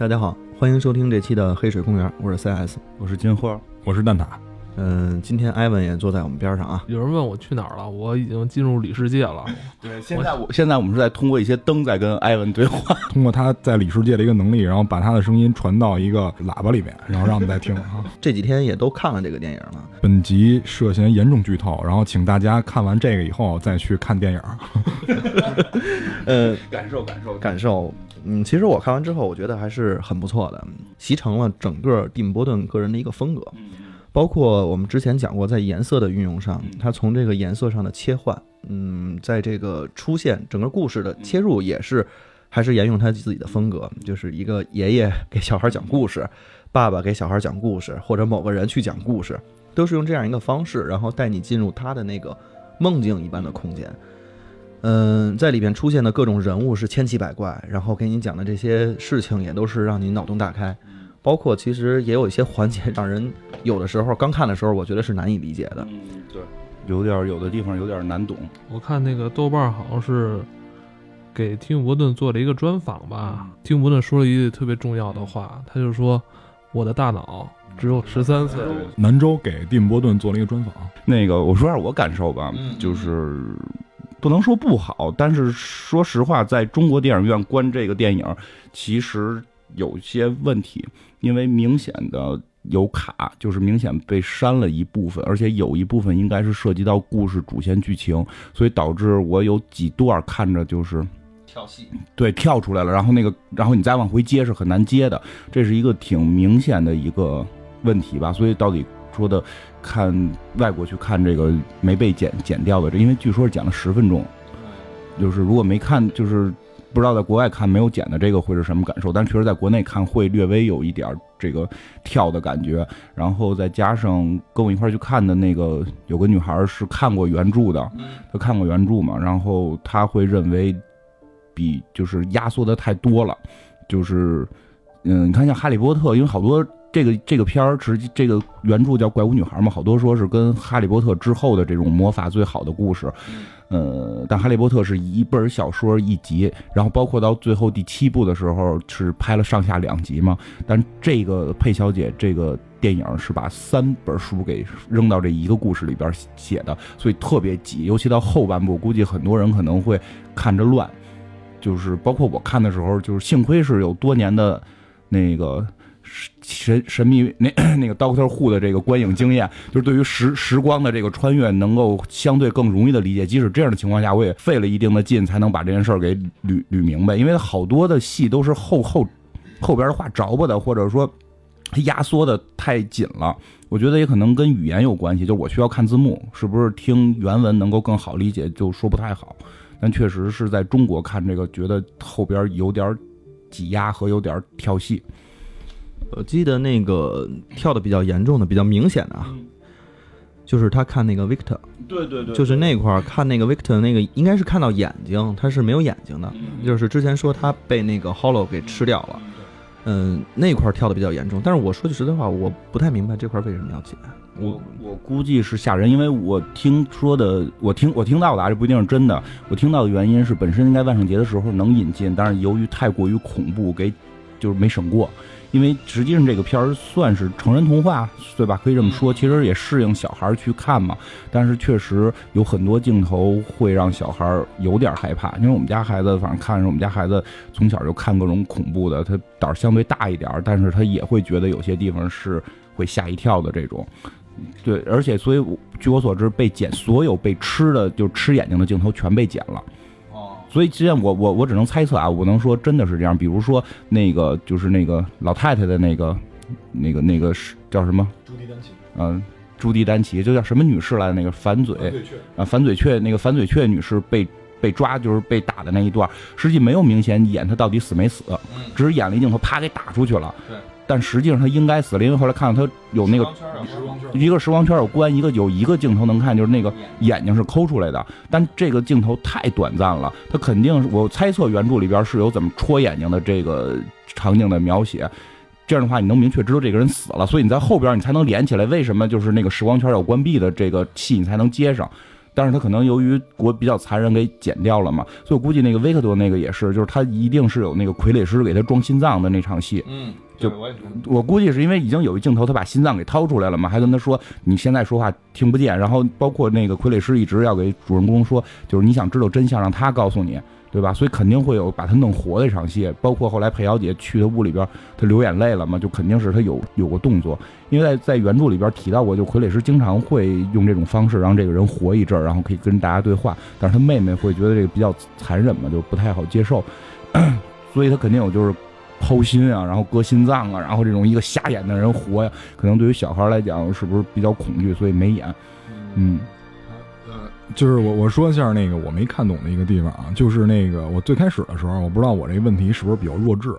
大家好，欢迎收听这期的黑水公园，我是 CS，我是金花，我是蛋挞。嗯，今天艾文也坐在我们边上啊。有人问我去哪儿了，我已经进入里世界了。对，现在我现在我们是在通过一些灯在跟艾文对话，通过他在里世界的一个能力，然后把他的声音传到一个喇叭里面，然后让我们再听啊。这几天也都看了这个电影了。本集涉嫌严重剧透，然后请大家看完这个以后再去看电影。呃，感受感受感受。嗯，其实我看完之后，我觉得还是很不错的，集成了整个蒂姆·波顿个人的一个风格。包括我们之前讲过，在颜色的运用上，它从这个颜色上的切换，嗯，在这个出现整个故事的切入也是，还是沿用他自己的风格，就是一个爷爷给小孩讲故事，爸爸给小孩讲故事，或者某个人去讲故事，都是用这样一个方式，然后带你进入他的那个梦境一般的空间。嗯，在里边出现的各种人物是千奇百怪，然后给你讲的这些事情也都是让你脑洞大开。包括其实也有一些环节 让人有的时候刚看的时候，我觉得是难以理解的。嗯，对，有点有的地方有点难懂。我看那个豆瓣好像是给蒂姆·伯顿做了一个专访吧，蒂姆·伯顿说了一句特别重要的话，他就说：“我的大脑只有十三岁。”南州给蒂姆·伯顿做了一个专访。那个我说下我感受吧，就是不能说不好，但是说实话，在中国电影院观这个电影，其实有些问题。因为明显的有卡，就是明显被删了一部分，而且有一部分应该是涉及到故事主线剧情，所以导致我有几段看着就是跳戏，对，跳出来了，然后那个，然后你再往回接是很难接的，这是一个挺明显的一个问题吧。所以到底说的看外国去看这个没被剪剪掉的，这因为据说是剪了十分钟，就是如果没看就是。不知道在国外看没有剪的这个会是什么感受，但确实在国内看会略微有一点这个跳的感觉，然后再加上跟我一块去看的那个有个女孩是看过原著的，她看过原著嘛，然后她会认为比就是压缩的太多了，就是嗯，你看像哈利波特，因为好多这个这个片儿实际这个原著叫怪物女孩嘛，好多说是跟哈利波特之后的这种魔法最好的故事。呃，但《哈利波特》是一本小说一集，然后包括到最后第七部的时候是拍了上下两集嘛。但这个佩小姐这个电影是把三本书给扔到这一个故事里边写的，所以特别挤。尤其到后半部，估计很多人可能会看着乱。就是包括我看的时候，就是幸亏是有多年的那个。神神秘那 那个 Doctor Who 的这个观影经验，就是对于时时光的这个穿越，能够相对更容易的理解。即使这样的情况下，我也费了一定的劲，才能把这件事儿给捋捋明白。因为好多的戏都是后后后边的话着吧的，或者说压缩的太紧了。我觉得也可能跟语言有关系，就我需要看字幕，是不是听原文能够更好理解？就说不太好。但确实是在中国看这个，觉得后边有点挤压和有点跳戏。我记得那个跳的比较严重的、比较明显的啊，就是他看那个 Victor，对对对，就是那块儿看那个 Victor 那个，应该是看到眼睛，他是没有眼睛的，就是之前说他被那个 Hollow 给吃掉了，嗯，那块儿跳的比较严重。但是我说句实在话，我不太明白这块为什么要剪。我我估计是吓人，因为我听说的，我听我听到的啊，这不一定是真的。我听到的原因是，本身应该万圣节的时候能引进，但是由于太过于恐怖，给就是没审过。因为实际上这个片儿算是成人童话，对吧？可以这么说，其实也适应小孩去看嘛。但是确实有很多镜头会让小孩有点害怕。因为我们家孩子，反正看着我们家孩子从小就看各种恐怖的，他胆儿相对大一点，但是他也会觉得有些地方是会吓一跳的这种。对，而且所以据我所知，被剪所有被吃的就吃眼睛的镜头全被剪了。所以，实际上我我我只能猜测啊，我能说真的是这样。比如说那个就是那个老太太的那个那个那个是叫什么？朱迪丹奇。嗯，朱迪丹奇就叫什么女士来的那个反嘴啊，反嘴雀那个反嘴雀女士被被抓就是被打的那一段，实际没有明显演她到底死没死，只是演了一镜头，啪给打出去了。对。但实际上他应该死了，因为后来看到他有那个一个时光圈有关，一个有一个镜头能看，就是那个眼睛是抠出来的。但这个镜头太短暂了，他肯定我猜测原著里边是有怎么戳眼睛的这个场景的描写。这样的话，你能明确知道这个人死了，所以你在后边你才能连起来。为什么就是那个时光圈要关闭的这个戏你才能接上？但是他可能由于国比较残忍给剪掉了嘛，所以我估计那个维克多那个也是，就是他一定是有那个傀儡师给他装心脏的那场戏。嗯，就我我估计是因为已经有一镜头他把心脏给掏出来了嘛，还跟他说你现在说话听不见，然后包括那个傀儡师一直要给主人公说，就是你想知道真相让他告诉你。对吧？所以肯定会有把他弄活的一场戏，包括后来裴小姐去他屋里边，他流眼泪了嘛，就肯定是他有有过动作，因为在在原著里边提到过，就傀儡师经常会用这种方式让这个人活一阵儿，然后可以跟大家对话，但是他妹妹会觉得这个比较残忍嘛，就不太好接受，所以他肯定有就是剖心啊，然后割心脏啊，然后这种一个瞎眼的人活呀，可能对于小孩来讲是不是比较恐惧，所以没演，嗯。呃就是我我说一下那个我没看懂的一个地方啊，就是那个我最开始的时候，我不知道我这个问题是不是比较弱智，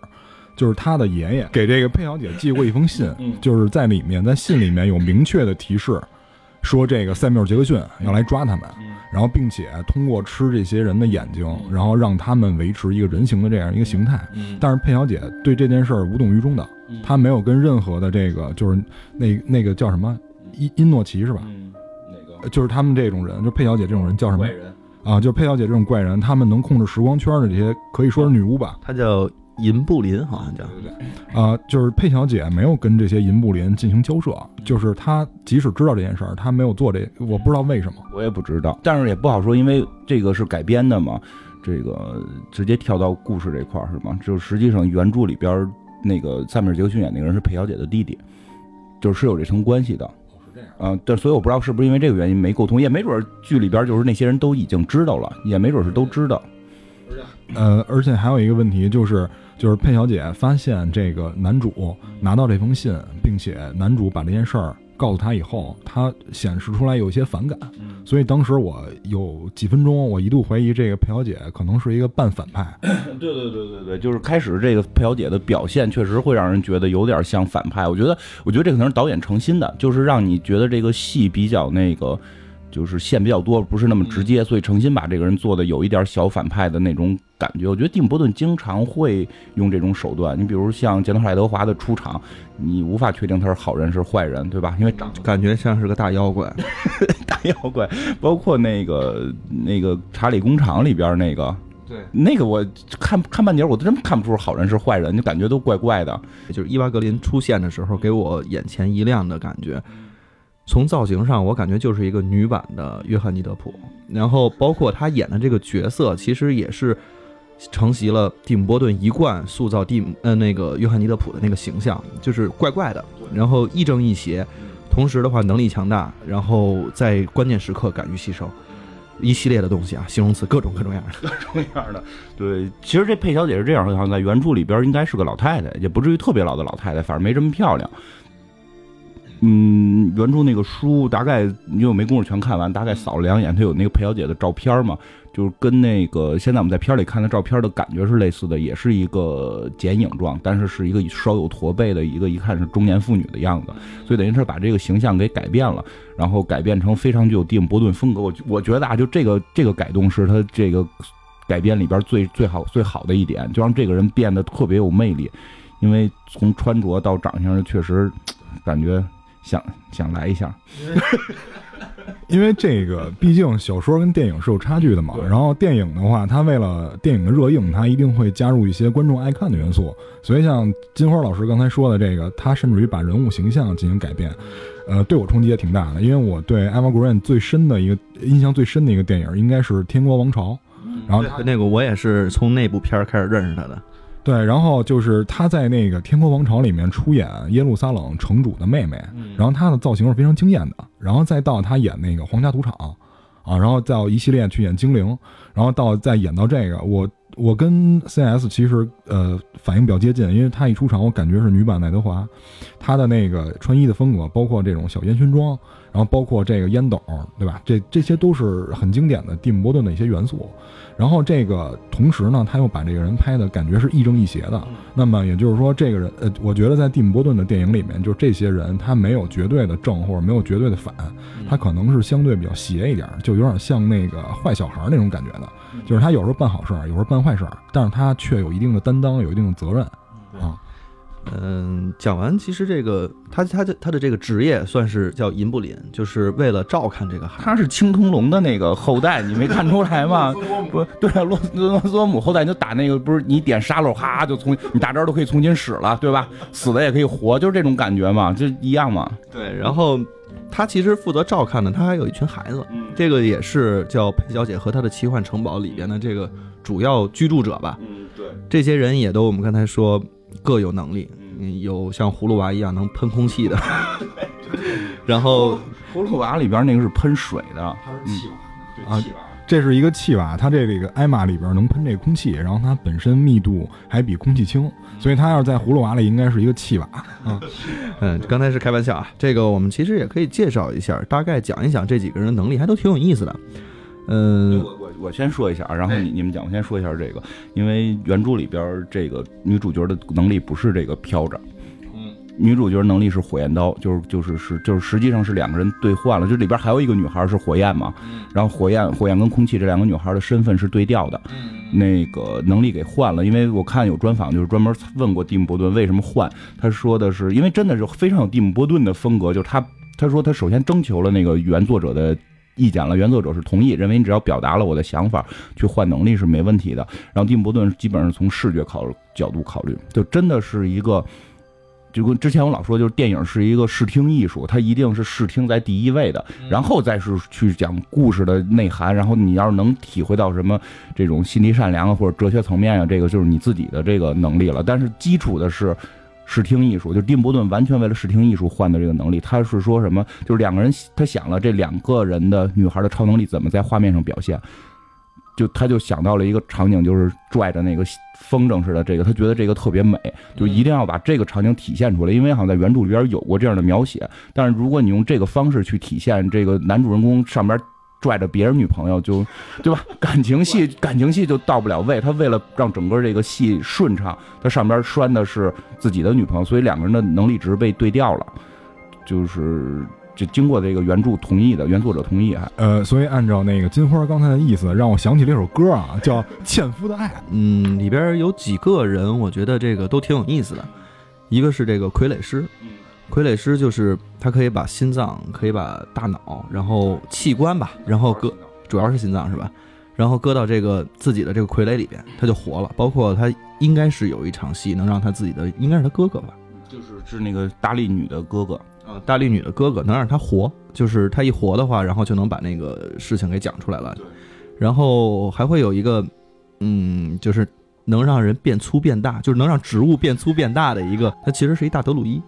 就是他的爷爷给这个佩小姐寄过一封信，就是在里面在信里面有明确的提示，说这个塞缪尔杰克逊要来抓他们，然后并且通过吃这些人的眼睛，然后让他们维持一个人形的这样一个形态，但是佩小姐对这件事儿无动于衷的，她没有跟任何的这个就是那那个叫什么伊伊诺奇是吧？就是他们这种人，就佩小姐这种人叫什么？怪人啊，就是佩小姐这种怪人，他们能控制时光圈的这些，可以说是女巫吧？她叫银布林，好像叫。啊，就是佩小姐没有跟这些银布林进行交涉，就是她即使知道这件事儿，她没有做这，我不知道为什么。我也不知道，但是也不好说，因为这个是改编的嘛，这个直接跳到故事这块儿是吗？就实际上原著里边那个萨米尔·杰克逊演那个人是佩小姐的弟弟，就是有这层关系的。嗯，对，所以我不知道是不是因为这个原因没沟通，也没准剧里边就是那些人都已经知道了，也没准是都知道。呃，而且还有一个问题就是，就是佩小姐发现这个男主拿到这封信，并且男主把这件事儿。告诉她以后，她显示出来有些反感，所以当时我有几分钟，我一度怀疑这个佩小姐可能是一个半反派。对对对对对，就是开始这个佩小姐的表现确实会让人觉得有点像反派。我觉得，我觉得这可能是导演诚心的，就是让你觉得这个戏比较那个。就是线比较多，不是那么直接，所以诚心把这个人做的有一点小反派的那种感觉。我觉得蒂姆·伯顿经常会用这种手段。你比如像杰诺·海德华的出场，你无法确定他是好人是坏人，对吧？因为长感觉像是个大妖怪，大妖怪。包括那个那个查理工厂里边那个，对，那个我看看半截，我都真看不出好人是坏人，就感觉都怪怪的。就是伊娃格林出现的时候，给我眼前一亮的感觉。从造型上，我感觉就是一个女版的约翰尼德普，然后包括她演的这个角色，其实也是承袭了蒂姆·波顿一贯塑造蒂姆呃那个约翰尼德普的那个形象，就是怪怪的，然后亦正亦邪，同时的话能力强大，然后在关键时刻敢于牺牲，一系列的东西啊，形容词各种各种样的，各种样的。对，其实这佩小姐是这样，好像在原著里边应该是个老太太，也不至于特别老的老太太，反正没这么漂亮。嗯，原著那个书大概因为我没工夫全看完，大概扫了两眼，它有那个裴小姐的照片嘛，就是跟那个现在我们在片里看的照片的感觉是类似的，也是一个剪影状，但是是一个稍有驼背的一个，一看是中年妇女的样子，所以等于是把这个形象给改变了，然后改变成非常具有蒂姆·伯顿风格。我我觉得啊，就这个这个改动是他这个改编里边最最好最好的一点，就让这个人变得特别有魅力，因为从穿着到长相确实感觉。想想来一下，因为这个毕竟小说跟电影是有差距的嘛。然后电影的话，它为了电影的热映，它一定会加入一些观众爱看的元素。所以像金花老师刚才说的这个，他甚至于把人物形象进行改变，呃，对我冲击也挺大的。因为我对 Eva Green 最深的一个印象最深的一个电影，应该是《天国王朝》。然后那个我也是从那部片儿开始认识他的。对，然后就是他在那个《天国王朝》里面出演耶路撒冷城主的妹妹，然后他的造型是非常惊艳的。然后再到他演那个皇家赌场，啊，然后到一系列去演精灵，然后到再演到这个，我我跟 CS 其实呃反应比较接近，因为他一出场，我感觉是女版爱德华，他的那个穿衣的风格，包括这种小烟熏妆，然后包括这个烟斗，对吧？这这些都是很经典的蒂姆·波顿的一些元素。然后这个同时呢，他又把这个人拍的感觉是亦正亦邪的。那么也就是说，这个人呃，我觉得在蒂姆·波顿的电影里面，就这些人他没有绝对的正或者没有绝对的反，他可能是相对比较邪一点，就有点像那个坏小孩那种感觉的。就是他有时候办好事儿，有时候办坏事儿，但是他却有一定的担当，有一定的责任啊。嗯，讲完，其实这个他他的他的这个职业算是叫银布林，就是为了照看这个孩子。他是青铜龙的那个后代，你没看出来吗？不对，罗罗斯多姆后代就打那个，不是你点沙漏，哈就从你大招都可以重新使了，对吧？死的也可以活，就是这种感觉嘛，就一样嘛。对，然后他其实负责照看的，他还有一群孩子，这个也是叫佩小姐和她的奇幻城堡里边的这个主要居住者吧。嗯，对，这些人也都我们刚才说各有能力。嗯有像葫芦娃一样能喷空气的，然后葫芦娃里边那个是喷水的，它是气娃，啊，这是一个气娃，它这个艾玛里边能喷这空气，然后它本身密度还比空气轻，所以它要是在葫芦娃里应该是一个气娃。嗯，刚才是开玩笑啊，这个我们其实也可以介绍一下，大概讲一讲这几个人能力，还都挺有意思的。嗯，我我我先说一下，然后你你们讲，我先说一下这个，因为原著里边这个女主角的能力不是这个飘着，嗯，女主角能力是火焰刀，就是就是是就是实际上是两个人兑换了，就里边还有一个女孩是火焰嘛，然后火焰火焰跟空气这两个女孩的身份是对调的，那个能力给换了，因为我看有专访就是专门问过蒂姆·伯顿为什么换，他说的是因为真的是非常有蒂姆·伯顿的风格，就是他他说他首先征求了那个原作者的。意见了，原作者是同意，认为你只要表达了我的想法，去换能力是没问题的。然后蒂姆·伯顿基本上从视觉考角度考虑，就真的是一个，就跟之前我老说，就是电影是一个视听艺术，它一定是视听在第一位的，然后再是去讲故事的内涵。然后你要是能体会到什么这种心地善良啊，或者哲学层面啊，这个就是你自己的这个能力了。但是基础的是。视听艺术，就是丁伯顿完全为了视听艺术换的这个能力。他是说什么？就是两个人，他想了这两个人的女孩的超能力怎么在画面上表现，就他就想到了一个场景，就是拽着那个风筝似的，这个他觉得这个特别美，就一定要把这个场景体现出来。因为好像在原著里边有过这样的描写，但是如果你用这个方式去体现这个男主人公上边。拽着别人女朋友就，对吧？感情戏感情戏就到不了位。他为了让整个这个戏顺畅，他上边拴的是自己的女朋友，所以两个人的能力值被对调了。就是就经过这个原著同意的，原作者同意啊。呃，所以按照那个金花刚才的意思，让我想起了一首歌啊，叫《纤夫的爱》。嗯，里边有几个人，我觉得这个都挺有意思的。一个是这个傀儡师。傀儡师就是他可以把心脏，可以把大脑，然后器官吧，然后搁，主要是心脏是吧？然后搁到这个自己的这个傀儡里边，他就活了。包括他应该是有一场戏能让他自己的，应该是他哥哥吧？就是是那个大力女的哥哥啊，大力女的哥哥能让他活，就是他一活的话，然后就能把那个事情给讲出来了。然后还会有一个，嗯，就是能让人变粗变大，就是能让植物变粗变大的一个，他其实是一大德鲁伊。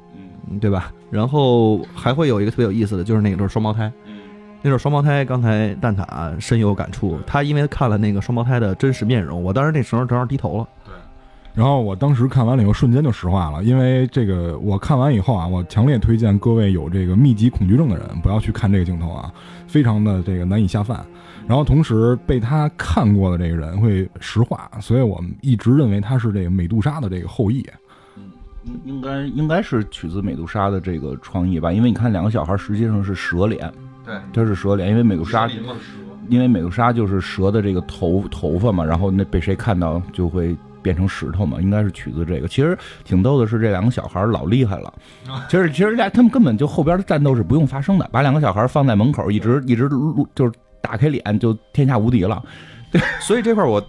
对吧？然后还会有一个特别有意思的，就是那个对双胞胎，那对双胞胎，刚才蛋挞深有感触。他因为看了那个双胞胎的真实面容，我当时那时候正好低头了。对。然后我当时看完了以后，瞬间就石化了，因为这个我看完以后啊，我强烈推荐各位有这个密集恐惧症的人不要去看这个镜头啊，非常的这个难以下饭。然后同时被他看过的这个人会石化，所以我们一直认为他是这个美杜莎的这个后裔。应应该应该是取自美杜莎的这个创意吧，因为你看两个小孩实际上是蛇脸，对，他是蛇脸，因为美杜莎，因为美杜莎就是蛇的这个头头发嘛，然后那被谁看到就会变成石头嘛，应该是取自这个。其实挺逗的是这两个小孩老厉害了，其实其实俩他们根本就后边的战斗是不用发生的，把两个小孩放在门口，一直一直录就是打开脸就天下无敌了。对，所以这块我。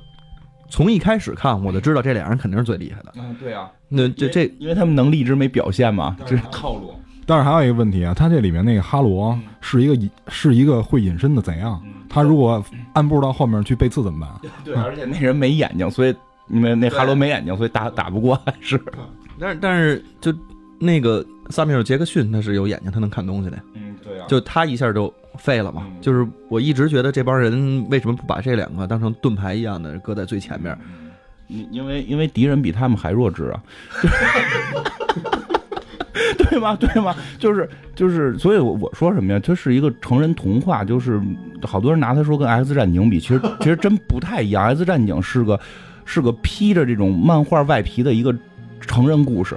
从一开始看，我就知道这俩人肯定是最厉害的。嗯，对啊，那这这，因为他们能力一直没表现嘛，这是套路。但是还有一个问题啊，他这里面那个哈罗是一个隐，是一个会隐身的怎样？他如果按步到后面去背刺怎么办？对，而且那人没眼睛，所以因为那哈罗没眼睛，所以打打不过。是，但是但是就那个萨米尔杰克逊他是有眼睛，他能看东西的。嗯，对啊，就他一下就。废了嘛？就是我一直觉得这帮人为什么不把这两个当成盾牌一样的搁在最前面？因因为因为敌人比他们还弱智啊，对吗？对吗？就是就是，所以我我说什么呀？这是一个成人童话，就是好多人拿它说跟《X 战警》比，其实其实真不太一样，《X 战警》是个是个披着这种漫画外皮的一个。成人故事，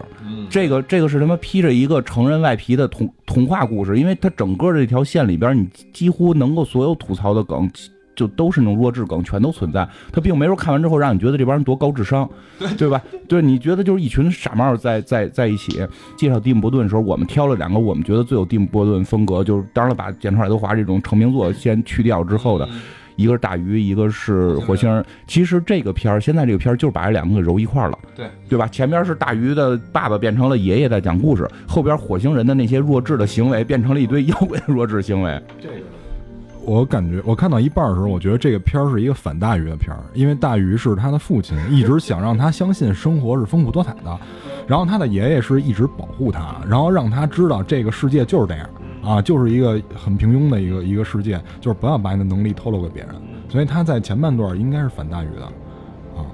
这个这个是他妈披着一个成人外皮的童童话故事，因为它整个这条线里边，你几乎能够所有吐槽的梗，就都是那种弱智梗，全都存在。他并没有看完之后让你觉得这帮人多高智商，对对吧？对，你觉得就是一群傻帽在在在一起介绍蒂姆·伯顿的时候，我们挑了两个我们觉得最有蒂姆·伯顿风格，就是当然了，把《剪出爱德华》这种成名作先去掉之后的。一个是大鱼，一个是火星人。其实这个片儿，现在这个片儿就是把这两个给揉一块儿了，对对吧？前边是大鱼的爸爸变成了爷爷在讲故事，后边火星人的那些弱智的行为变成了一堆妖怪的弱智行为。这个，我感觉我看到一半的时候，我觉得这个片儿是一个反大鱼的片儿，因为大鱼是他的父亲，一直想让他相信生活是丰富多彩的，然后他的爷爷是一直保护他，然后让他知道这个世界就是这样。啊，就是一个很平庸的一个一个世界，就是不要把你的能力透露给别人。所以他在前半段应该是反大鱼的，啊，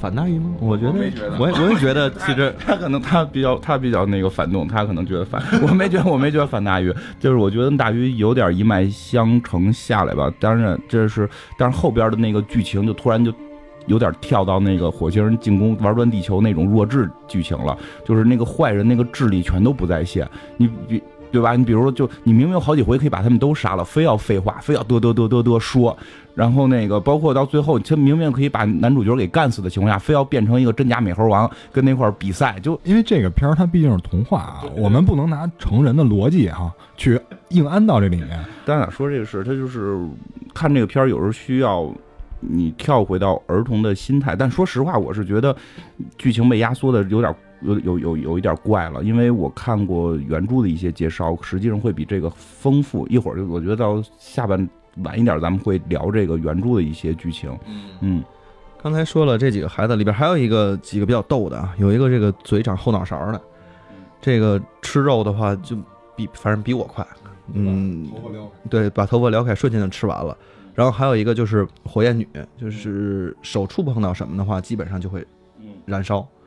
反大鱼吗？我觉得，我也我也觉得，其实他可能他比较他比较那个反动，他可能觉得反，我没觉得我没觉得反大鱼，就是我觉得大鱼有点一脉相承下来吧。当然这是，但是后边的那个剧情就突然就有点跳到那个火星人进攻玩转地球那种弱智剧情了，就是那个坏人那个智力全都不在线，你比。对吧？你比如说，就你明明有好几回可以把他们都杀了，非要废话，非要嘚嘚嘚嘚嘚说，然后那个包括到最后，他明明可以把男主角给干死的情况下，非要变成一个真假美猴王跟那块比赛，就因为这个片儿它毕竟是童话啊，我们不能拿成人的逻辑哈去硬安到这里面。咱俩说这个事，他就是看这个片儿有时候需要你跳回到儿童的心态，但说实话，我是觉得剧情被压缩的有点。有有有有一点怪了，因为我看过原著的一些介绍，实际上会比这个丰富。一会儿就我觉得到下半晚一点，咱们会聊这个原著的一些剧情。嗯，刚才说了这几个孩子里边还有一个几个比较逗的啊，有一个这个嘴长后脑勺的，这个吃肉的话就比反正比我快，嗯，对，把头发撩开瞬间就吃完了。然后还有一个就是火焰女，就是手触碰到什么的话，基本上就会燃烧。嗯，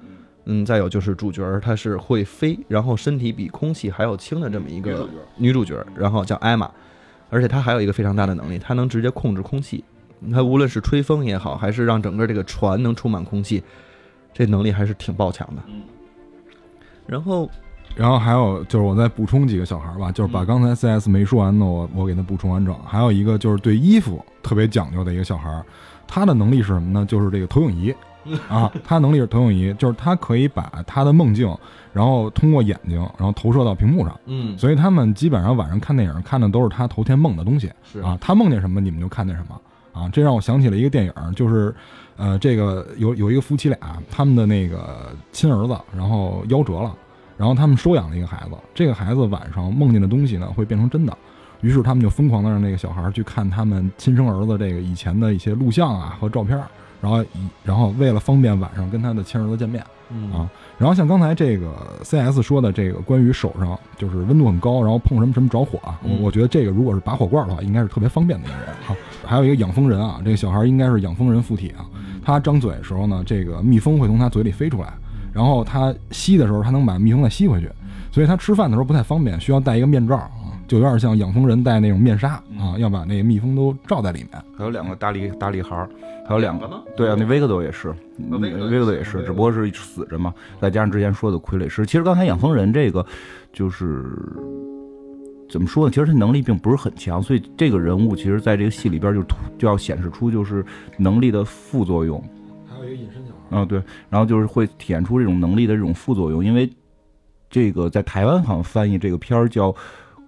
再有就是主角，她是会飞，然后身体比空气还要轻的这么一个女主角，然后叫艾玛，而且她还有一个非常大的能力，她能直接控制空气，她无论是吹风也好，还是让整个这个船能充满空气，这能力还是挺爆强的。然后，然后还有就是我再补充几个小孩吧，就是把刚才 CS 没说完的，我我给他补充完整。还有一个就是对衣服特别讲究的一个小孩，他的能力是什么呢？就是这个投影仪。啊，他能力是投影仪，就是他可以把他的梦境，然后通过眼睛，然后投射到屏幕上。嗯，所以他们基本上晚上看电影看的都是他头天梦的东西。是啊，他梦见什么你们就看见什么。啊，这让我想起了一个电影，就是，呃，这个有有一个夫妻俩，他们的那个亲儿子，然后夭折了，然后他们收养了一个孩子，这个孩子晚上梦见的东西呢会变成真的，于是他们就疯狂的让那个小孩去看他们亲生儿子这个以前的一些录像啊和照片。然后，然后为了方便晚上跟他的亲儿子见面，啊，然后像刚才这个 C S 说的这个关于手上就是温度很高，然后碰什么什么着火啊，我我觉得这个如果是拔火罐的话，应该是特别方便的一个人。好，还有一个养蜂人啊，这个小孩应该是养蜂人附体啊，他张嘴的时候呢，这个蜜蜂会从他嘴里飞出来，然后他吸的时候，他能把蜜蜂再吸回去，所以他吃饭的时候不太方便，需要戴一个面罩。就有点像养蜂人戴那种面纱啊，要把那个蜜蜂都罩在里面。还有两个大力大力孩儿，还有两个呢，对啊，那维克多也是，维克多也是，只不过是死着嘛。再加上之前说的傀儡师，其实刚才养蜂人这个就是怎么说呢？其实他能力并不是很强，所以这个人物其实在这个戏里边就就要显示出就是能力的副作用。还有一个隐身小孩啊，对，然后就是会体现出这种能力的这种副作用，因为这个在台湾好像翻译这个片儿叫。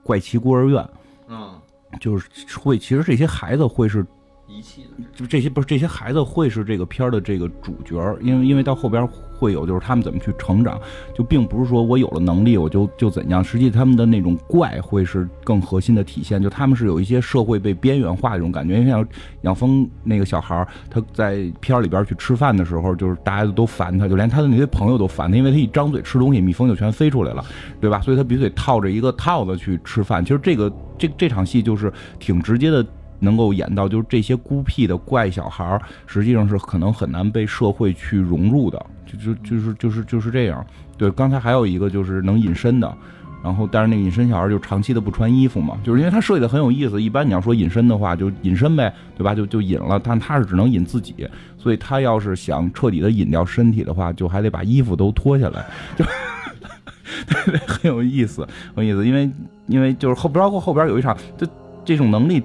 怪奇孤儿院，嗯，就是会，其实这些孩子会是。遗弃的，就这些不是这些孩子会是这个片儿的这个主角，因为因为到后边会有就是他们怎么去成长，就并不是说我有了能力我就就怎样，实际他们的那种怪会是更核心的体现，就他们是有一些社会被边缘化这种感觉。因为像养蜂那个小孩儿他在片儿里边去吃饭的时候，就是大家都烦他，就连他的那些朋友都烦他，因为他一张嘴吃东西，蜜蜂就全飞出来了，对吧？所以他必须得套着一个套子去吃饭。其实这个这这场戏就是挺直接的。能够演到就是这些孤僻的怪小孩儿，实际上是可能很难被社会去融入的，就就就是就是就是这样。对，刚才还有一个就是能隐身的，然后但是那个隐身小孩就长期的不穿衣服嘛，就是因为他设计的很有意思。一般你要说隐身的话，就隐身呗，对吧？就就隐了，但他是只能隐自己，所以他要是想彻底的隐掉身体的话，就还得把衣服都脱下来，就 很有意思，很有意思。因为因为就是后包括后边有一场，这这种能力。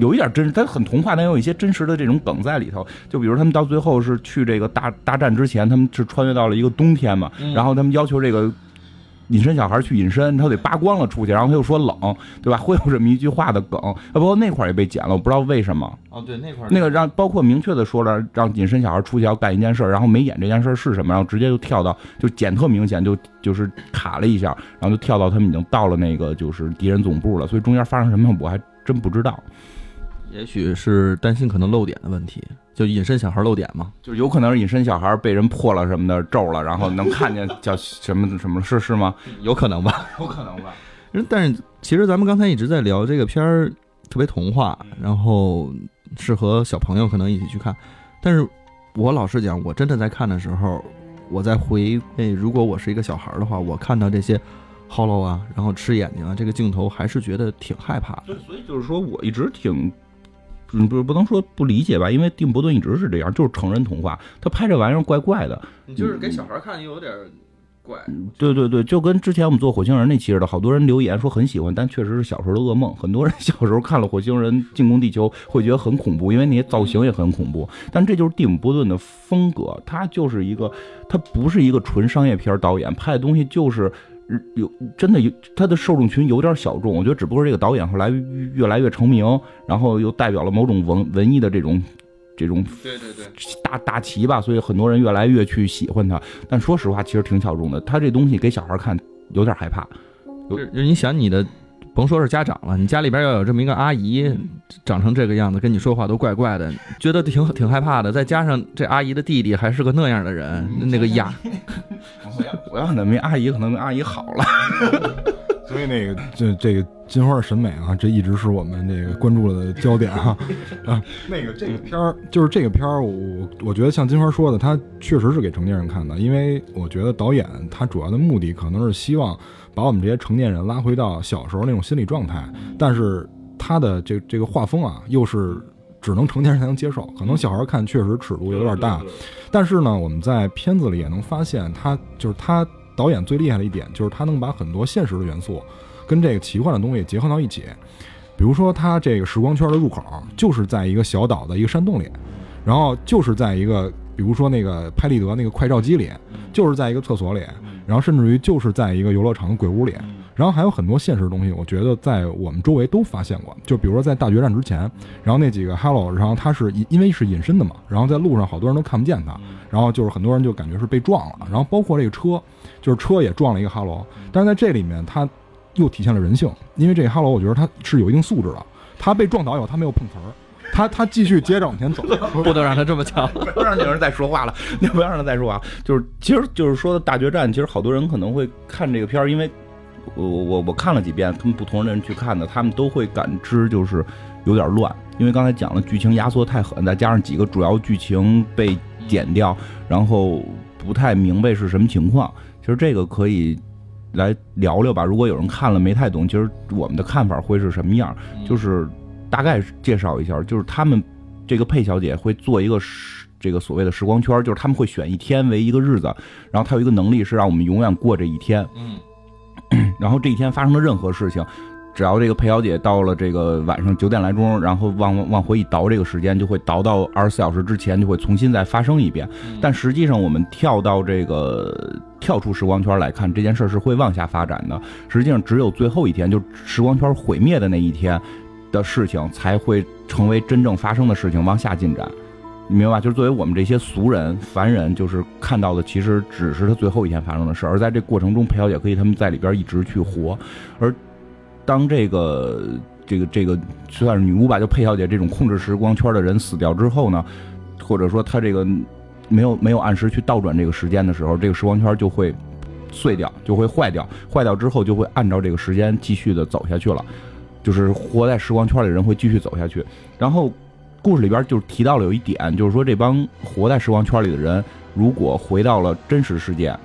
有一点真实，它很童话，但有一些真实的这种梗在里头。就比如他们到最后是去这个大大战之前，他们是穿越到了一个冬天嘛，然后他们要求这个。隐身小孩去隐身，他得扒光了出去，然后他又说冷，对吧？会有这么一句话的梗，啊，不过那块儿也被剪了，我不知道为什么。哦，对，那块儿那个让包括明确的说了，让隐身小孩出去要干一件事，然后没演这件事是什么，然后直接就跳到就剪特明显，就就是卡了一下，然后就跳到他们已经到了那个就是敌人总部了，所以中间发生什么我还真不知道。也许是担心可能漏点的问题，就隐身小孩漏点嘛，就有可能是隐身小孩被人破了什么的咒了，然后能看见叫什么什么是是吗？有可能吧，有可能吧。但是其实咱们刚才一直在聊这个片儿特别童话，然后适合小朋友可能一起去看。但是我老实讲，我真的在看的时候，我在回味，如果我是一个小孩的话，我看到这些 hollow 啊，然后吃眼睛啊，这个镜头还是觉得挺害怕的。所以就是说我一直挺。嗯，不不能说不理解吧，因为蒂姆·伯顿一直是这样，就是成人童话，他拍这玩意儿怪怪的。你就是给小孩看，又有点怪。对对对，就跟之前我们做火星人那期似的，好多人留言说很喜欢，但确实是小时候的噩梦。很多人 小时候看了火星人进攻地球，会觉得很恐怖，因为那些造型也很恐怖。但这就是蒂姆·伯顿的风格，他就是一个，他不是一个纯商业片导演，拍的东西就是。有真的有他的受众群有点小众，我觉得只不过这个导演后来越来越成名，然后又代表了某种文文艺的这种这种对对对大大旗吧，所以很多人越来越去喜欢他。但说实话，其实挺小众的。他这东西给小孩看有点害怕。就你想你的。甭说是家长了，你家里边要有这么一个阿姨，长成这个样子，跟你说话都怪怪的，觉得挺挺害怕的。再加上这阿姨的弟弟还是个那样的人，那个哑。我要那没阿姨，可能阿姨好了。所以那个这这个金花的审美啊，这一直是我们这个关注的焦点啊 啊。那个这个片儿就是这个片儿，我我觉得像金花说的，它确实是给成年人看的，因为我觉得导演他主要的目的可能是希望。把我们这些成年人拉回到小时候那种心理状态，但是他的这这个画风啊，又是只能成年人才能接受，可能小孩看确实尺度有点大。但是呢，我们在片子里也能发现，他就是他导演最厉害的一点，就是他能把很多现实的元素跟这个奇幻的东西结合到一起。比如说，他这个时光圈的入口就是在一个小岛的一个山洞里，然后就是在一个比如说那个拍立得那个快照机里，就是在一个厕所里。然后甚至于就是在一个游乐场的鬼屋里，然后还有很多现实的东西，我觉得在我们周围都发现过。就比如说在大决战之前，然后那几个 Hello，然后他是因因为是隐身的嘛，然后在路上好多人都看不见他，然后就是很多人就感觉是被撞了。然后包括这个车，就是车也撞了一个 Hello，但是在这里面他又体现了人性，因为这个 Hello 我觉得他是有一定素质的，他被撞倒以后他没有碰瓷儿。他他继续接着往前走，不能让他这么强，不让有人再说话了，你不要让他再说话。就是，其实就是说的大决战，其实好多人可能会看这个片儿，因为我我我我看了几遍，他们不同的人去看的，他们都会感知就是有点乱，因为刚才讲了剧情压缩太狠，再加上几个主要剧情被剪掉，然后不太明白是什么情况。其实这个可以来聊聊吧。如果有人看了没太懂，其实我们的看法会是什么样？就是。大概介绍一下，就是他们这个佩小姐会做一个时这个所谓的时光圈，就是他们会选一天为一个日子，然后她有一个能力是让我们永远过这一天。嗯，然后这一天发生的任何事情，只要这个佩小姐到了这个晚上九点来钟，然后往往回一倒这个时间，就会倒到二十四小时之前，就会重新再发生一遍。但实际上，我们跳到这个跳出时光圈来看，这件事是会往下发展的。实际上，只有最后一天，就时光圈毁灭的那一天。的事情才会成为真正发生的事情，往下进展，你明白吧？就是作为我们这些俗人、凡人，就是看到的，其实只是他最后一天发生的事，而在这过程中，裴小姐可以他们在里边一直去活。而当这个、这个、这个算是女巫吧，就裴小姐这种控制时光圈的人死掉之后呢，或者说他这个没有没有按时去倒转这个时间的时候，这个时光圈就会碎掉，就会坏掉。坏掉之后，就会按照这个时间继续的走下去了。就是活在时光圈里的人会继续走下去，然后故事里边就提到了有一点，就是说这帮活在时光圈里的人，如果回到了真实世界，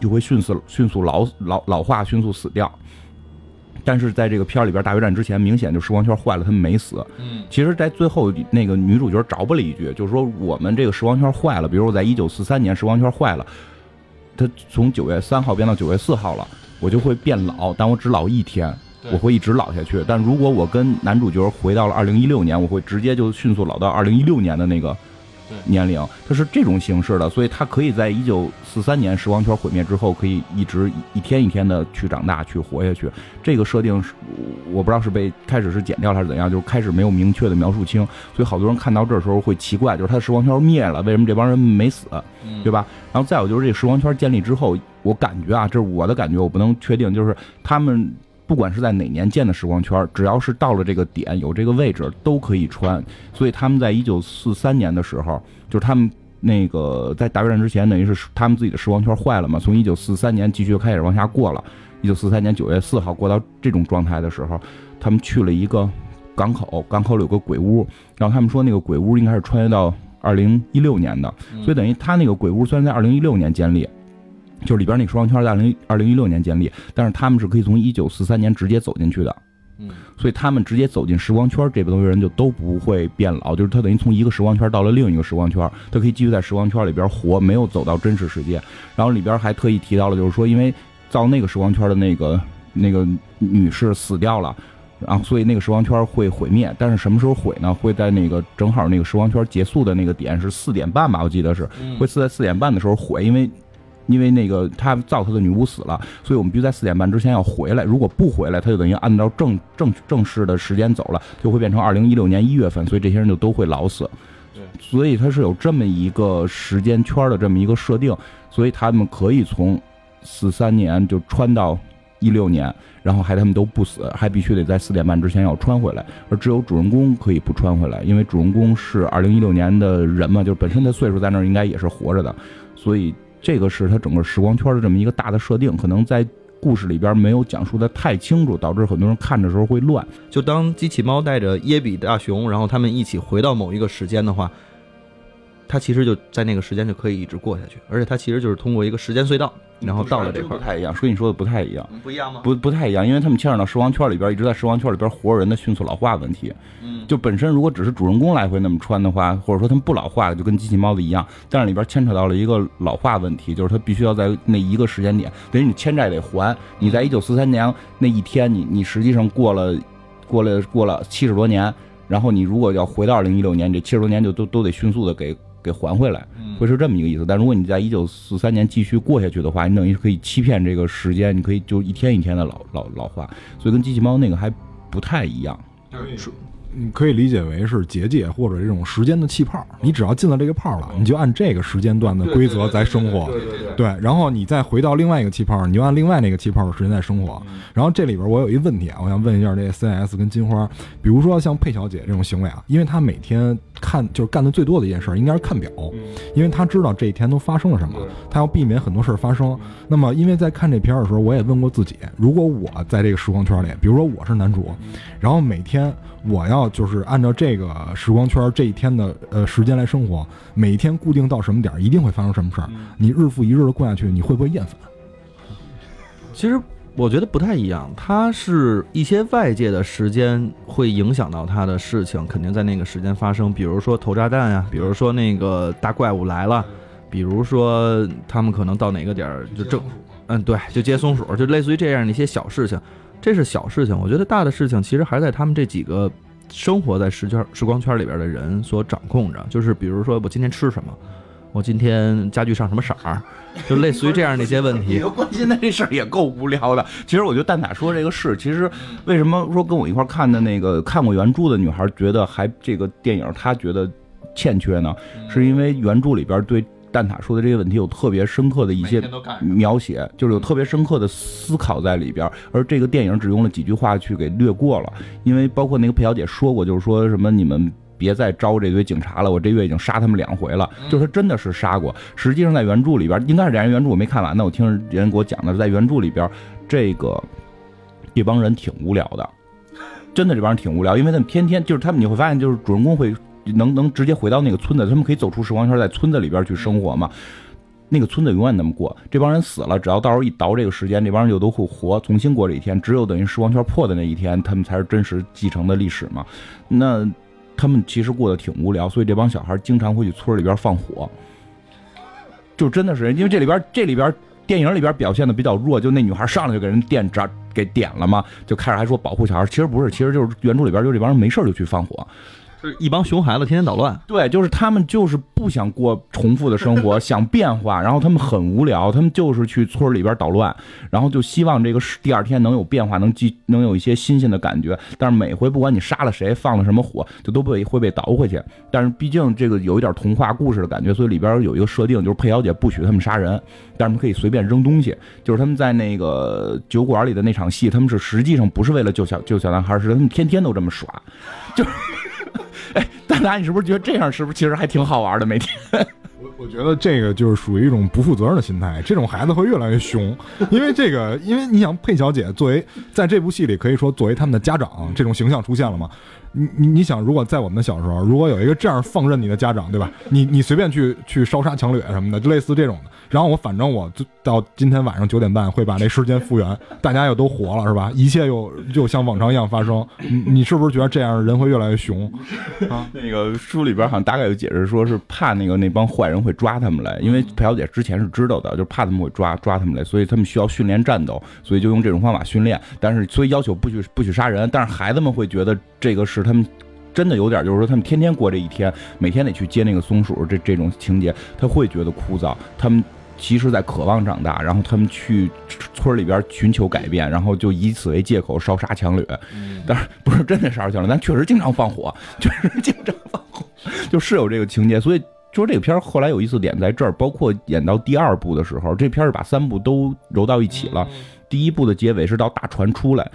就会迅速迅速老老老化，迅速死掉。但是在这个片里边大决战之前，明显就时光圈坏了，他们没死。嗯，其实，在最后那个女主角找补了一句，就是说我们这个时光圈坏了，比如我在一九四三年时光圈坏了，它从九月三号变到九月四号了，我就会变老，但我只老一天。我会一直老下去。但如果我跟男主角回到了二零一六年，我会直接就迅速老到二零一六年的那个年龄。它是这种形式的，所以它可以在一九四三年时光圈毁灭之后，可以一直一天一天的去长大，去活下去。这个设定是我不知道是被开始是剪掉还是怎样，就是开始没有明确的描述清，所以好多人看到这时候会奇怪，就是他的时光圈灭了，为什么这帮人没死，对吧？然后再有就是这个时光圈建立之后。我感觉啊，这是我的感觉，我不能确定。就是他们不管是在哪年建的时光圈，只要是到了这个点有这个位置，都可以穿。所以他们在一九四三年的时候，就是他们那个在大决战之前，等于是他们自己的时光圈坏了嘛。从一九四三年继续开始往下过了，一九四三年九月四号过到这种状态的时候，他们去了一个港口，港口里有个鬼屋，然后他们说那个鬼屋应该是穿越到二零一六年的，所以等于他那个鬼屋虽然在二零一六年建立。就是里边那个时光圈在二零二零一六年建立，但是他们是可以从一九四三年直接走进去的，嗯，所以他们直接走进时光圈，这部分人就都不会变老，就是他等于从一个时光圈到了另一个时光圈，他可以继续在时光圈里边活，没有走到真实世界。然后里边还特意提到了，就是说因为造那个时光圈的那个那个女士死掉了，然后所以那个时光圈会毁灭，但是什么时候毁呢？会在那个正好那个时光圈结束的那个点是四点半吧，我记得是会是在四点半的时候毁，因为。因为那个他造他的女巫死了，所以我们必须在四点半之前要回来。如果不回来，他就等于按照正正正式的时间走了，就会变成二零一六年一月份，所以这些人就都会老死。对，所以他是有这么一个时间圈的这么一个设定，所以他们可以从四三年就穿到一六年，然后还他们都不死，还必须得在四点半之前要穿回来，而只有主人公可以不穿回来，因为主人公是二零一六年的人嘛，就是本身的岁数在那儿应该也是活着的，所以。这个是他整个时光圈的这么一个大的设定，可能在故事里边没有讲述的太清楚，导致很多人看的时候会乱。就当机器猫带着耶比大熊，然后他们一起回到某一个时间的话。它其实就在那个时间就可以一直过下去，而且它其实就是通过一个时间隧道，然后到了这块不太一样。所以你说的不太一样，不一样吗？不不太一样，因为他们牵扯到时光圈里边，一直在时光圈里边活人的迅速老化问题。嗯，就本身如果只是主人公来回那么穿的话，或者说他们不老化，就跟机器猫的一样，但是里边牵扯到了一个老化问题，就是他必须要在那一个时间点，等于你欠债得还。你在一九四三年那一天，你你实际上过了过了过了七十多年，然后你如果要回到二零一六年，这七十多年就都都得迅速的给。给还回来，会是这么一个意思。但如果你在一九四三年继续过下去的话，你等于是可以欺骗这个时间，你可以就一天一天的老老老化，所以跟机器猫那个还不太一样。你可以理解为是结界或者这种时间的气泡，你只要进了这个泡了，你就按这个时间段的规则在生活。对对对。对，然后你再回到另外一个气泡，你就按另外那个气泡的时间在生活。然后这里边我有一问题啊，我想问一下这个 CS 跟金花，比如说像佩小姐这种行为啊，因为她每天看就是干的最多的一件事应该是看表，因为她知道这一天都发生了什么，她要避免很多事儿发生。那么因为在看这片儿的时候，我也问过自己，如果我在这个时光圈里，比如说我是男主，然后每天。我要就是按照这个时光圈这一天的呃时间来生活，每天固定到什么点儿，一定会发生什么事儿。你日复一日的过下去，你会不会厌烦？其实我觉得不太一样，它是一些外界的时间会影响到它的事情，肯定在那个时间发生。比如说投炸弹呀，比如说那个大怪物来了，比如说他们可能到哪个点儿就正，嗯，对，就接松鼠，就类似于这样的一些小事情。这是小事情，我觉得大的事情其实还在他们这几个生活在时圈时光圈里边的人所掌控着。就是比如说，我今天吃什么，我今天家具上什么色儿，就类似于这样的一些问题。关心的这事儿也够无聊的。其实我觉得蛋塔说这个是，其实为什么说跟我一块看的那个看过原著的女孩觉得还这个电影她觉得欠缺呢？是因为原著里边对。蛋塔说的这些问题有特别深刻的一些描写，就是有特别深刻的思考在里边，而这个电影只用了几句话去给略过了。因为包括那个佩小姐说过，就是说什么你们别再招这堆警察了，我这月已经杀他们两回了，就是他真的是杀过。实际上在原著里边，应该是这人，原著我没看完呢，我听人给我讲的是，在原著里边，这个这帮人挺无聊的，真的这帮人挺无聊，因为他们天天就是他们，你会发现就是主人公会。能能直接回到那个村子，他们可以走出时光圈，在村子里边去生活嘛？那个村子永远那么过，这帮人死了，只要到时候一倒这个时间，这帮人就都会活，重新过这一天。只有等于时光圈破的那一天，他们才是真实继承的历史嘛？那他们其实过得挺无聊，所以这帮小孩经常会去村里边放火，就真的是因为这里边这里边电影里边表现的比较弱，就那女孩上来就给人电着给点了嘛，就开始还说保护小孩，其实不是，其实就是原著里边就这帮人没事就去放火。是一帮熊孩子天天捣乱，对，就是他们就是不想过重复的生活，想变化，然后他们很无聊，他们就是去村里边捣乱，然后就希望这个第二天能有变化，能继能有一些新鲜的感觉。但是每回不管你杀了谁，放了什么火，就都被会被倒回去。但是毕竟这个有一点童话故事的感觉，所以里边有一个设定，就是佩小姐不许他们杀人，但是他们可以随便扔东西。就是他们在那个酒馆里的那场戏，他们是实际上不是为了救小救小男孩，是他们天天都这么耍，就。哎，大达，你是不是觉得这样是不是其实还挺好玩的？每天，我我觉得这个就是属于一种不负责任的心态。这种孩子会越来越凶，因为这个，因为你想，佩小姐作为在这部戏里可以说作为他们的家长这种形象出现了嘛。你你你想，如果在我们小时候，如果有一个这样放任你的家长，对吧？你你随便去去烧杀抢掠什么的，就类似这种的。然后我反正我就到今天晚上九点半会把这时间复原，大家又都活了，是吧？一切又又像往常一样发生。你你是不是觉得这样人会越来越熊？啊，那个书里边好像大概有解释，说是怕那个那帮坏人会抓他们来，因为裴小姐之前是知道的，就怕他们会抓抓他们来，所以他们需要训练战斗，所以就用这种方法训练。但是所以要求不许不许杀人，但是孩子们会觉得这个是他们真的有点，就是说他们天天过这一天，每天得去接那个松鼠，这这种情节他会觉得枯燥，他们。其实，在渴望长大，然后他们去村里边寻求改变，然后就以此为借口烧杀抢掠。但是不是真的烧杀抢掠，但确实经常放火，确实经常放火，就是有这个情节。所以说这个片儿后来有意思点在这儿，包括演到第二部的时候，这片儿把三部都揉到一起了。第一部的结尾是到大船出来。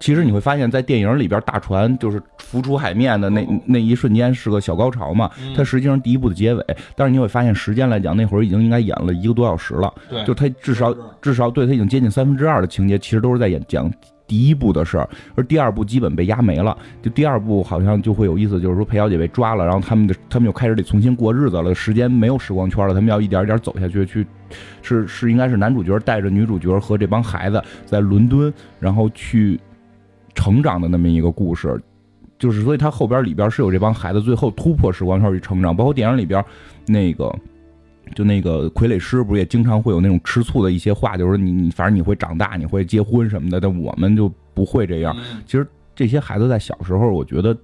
其实你会发现，在电影里边，大船就是浮出海面的那那一瞬间是个小高潮嘛。它实际上第一部的结尾，但是你会发现时间来讲，那会儿已经应该演了一个多小时了。对，就它至少至少对它已经接近三分之二的情节，其实都是在演讲第一部的事儿，而第二部基本被压没了。就第二部好像就会有意思，就是说裴小姐被抓了，然后他们的他们就开始得重新过日子了，时间没有时光圈了，他们要一点一点走下去，去是是应该是男主角带着女主角和这帮孩子在伦敦，然后去。成长的那么一个故事，就是所以他后边里边是有这帮孩子最后突破时光圈去成长，包括电影里边那个就那个傀儡师不是也经常会有那种吃醋的一些话，就是说你你反正你会长大，你会结婚什么的，但我们就不会这样。其实这些孩子在小时候，我觉得。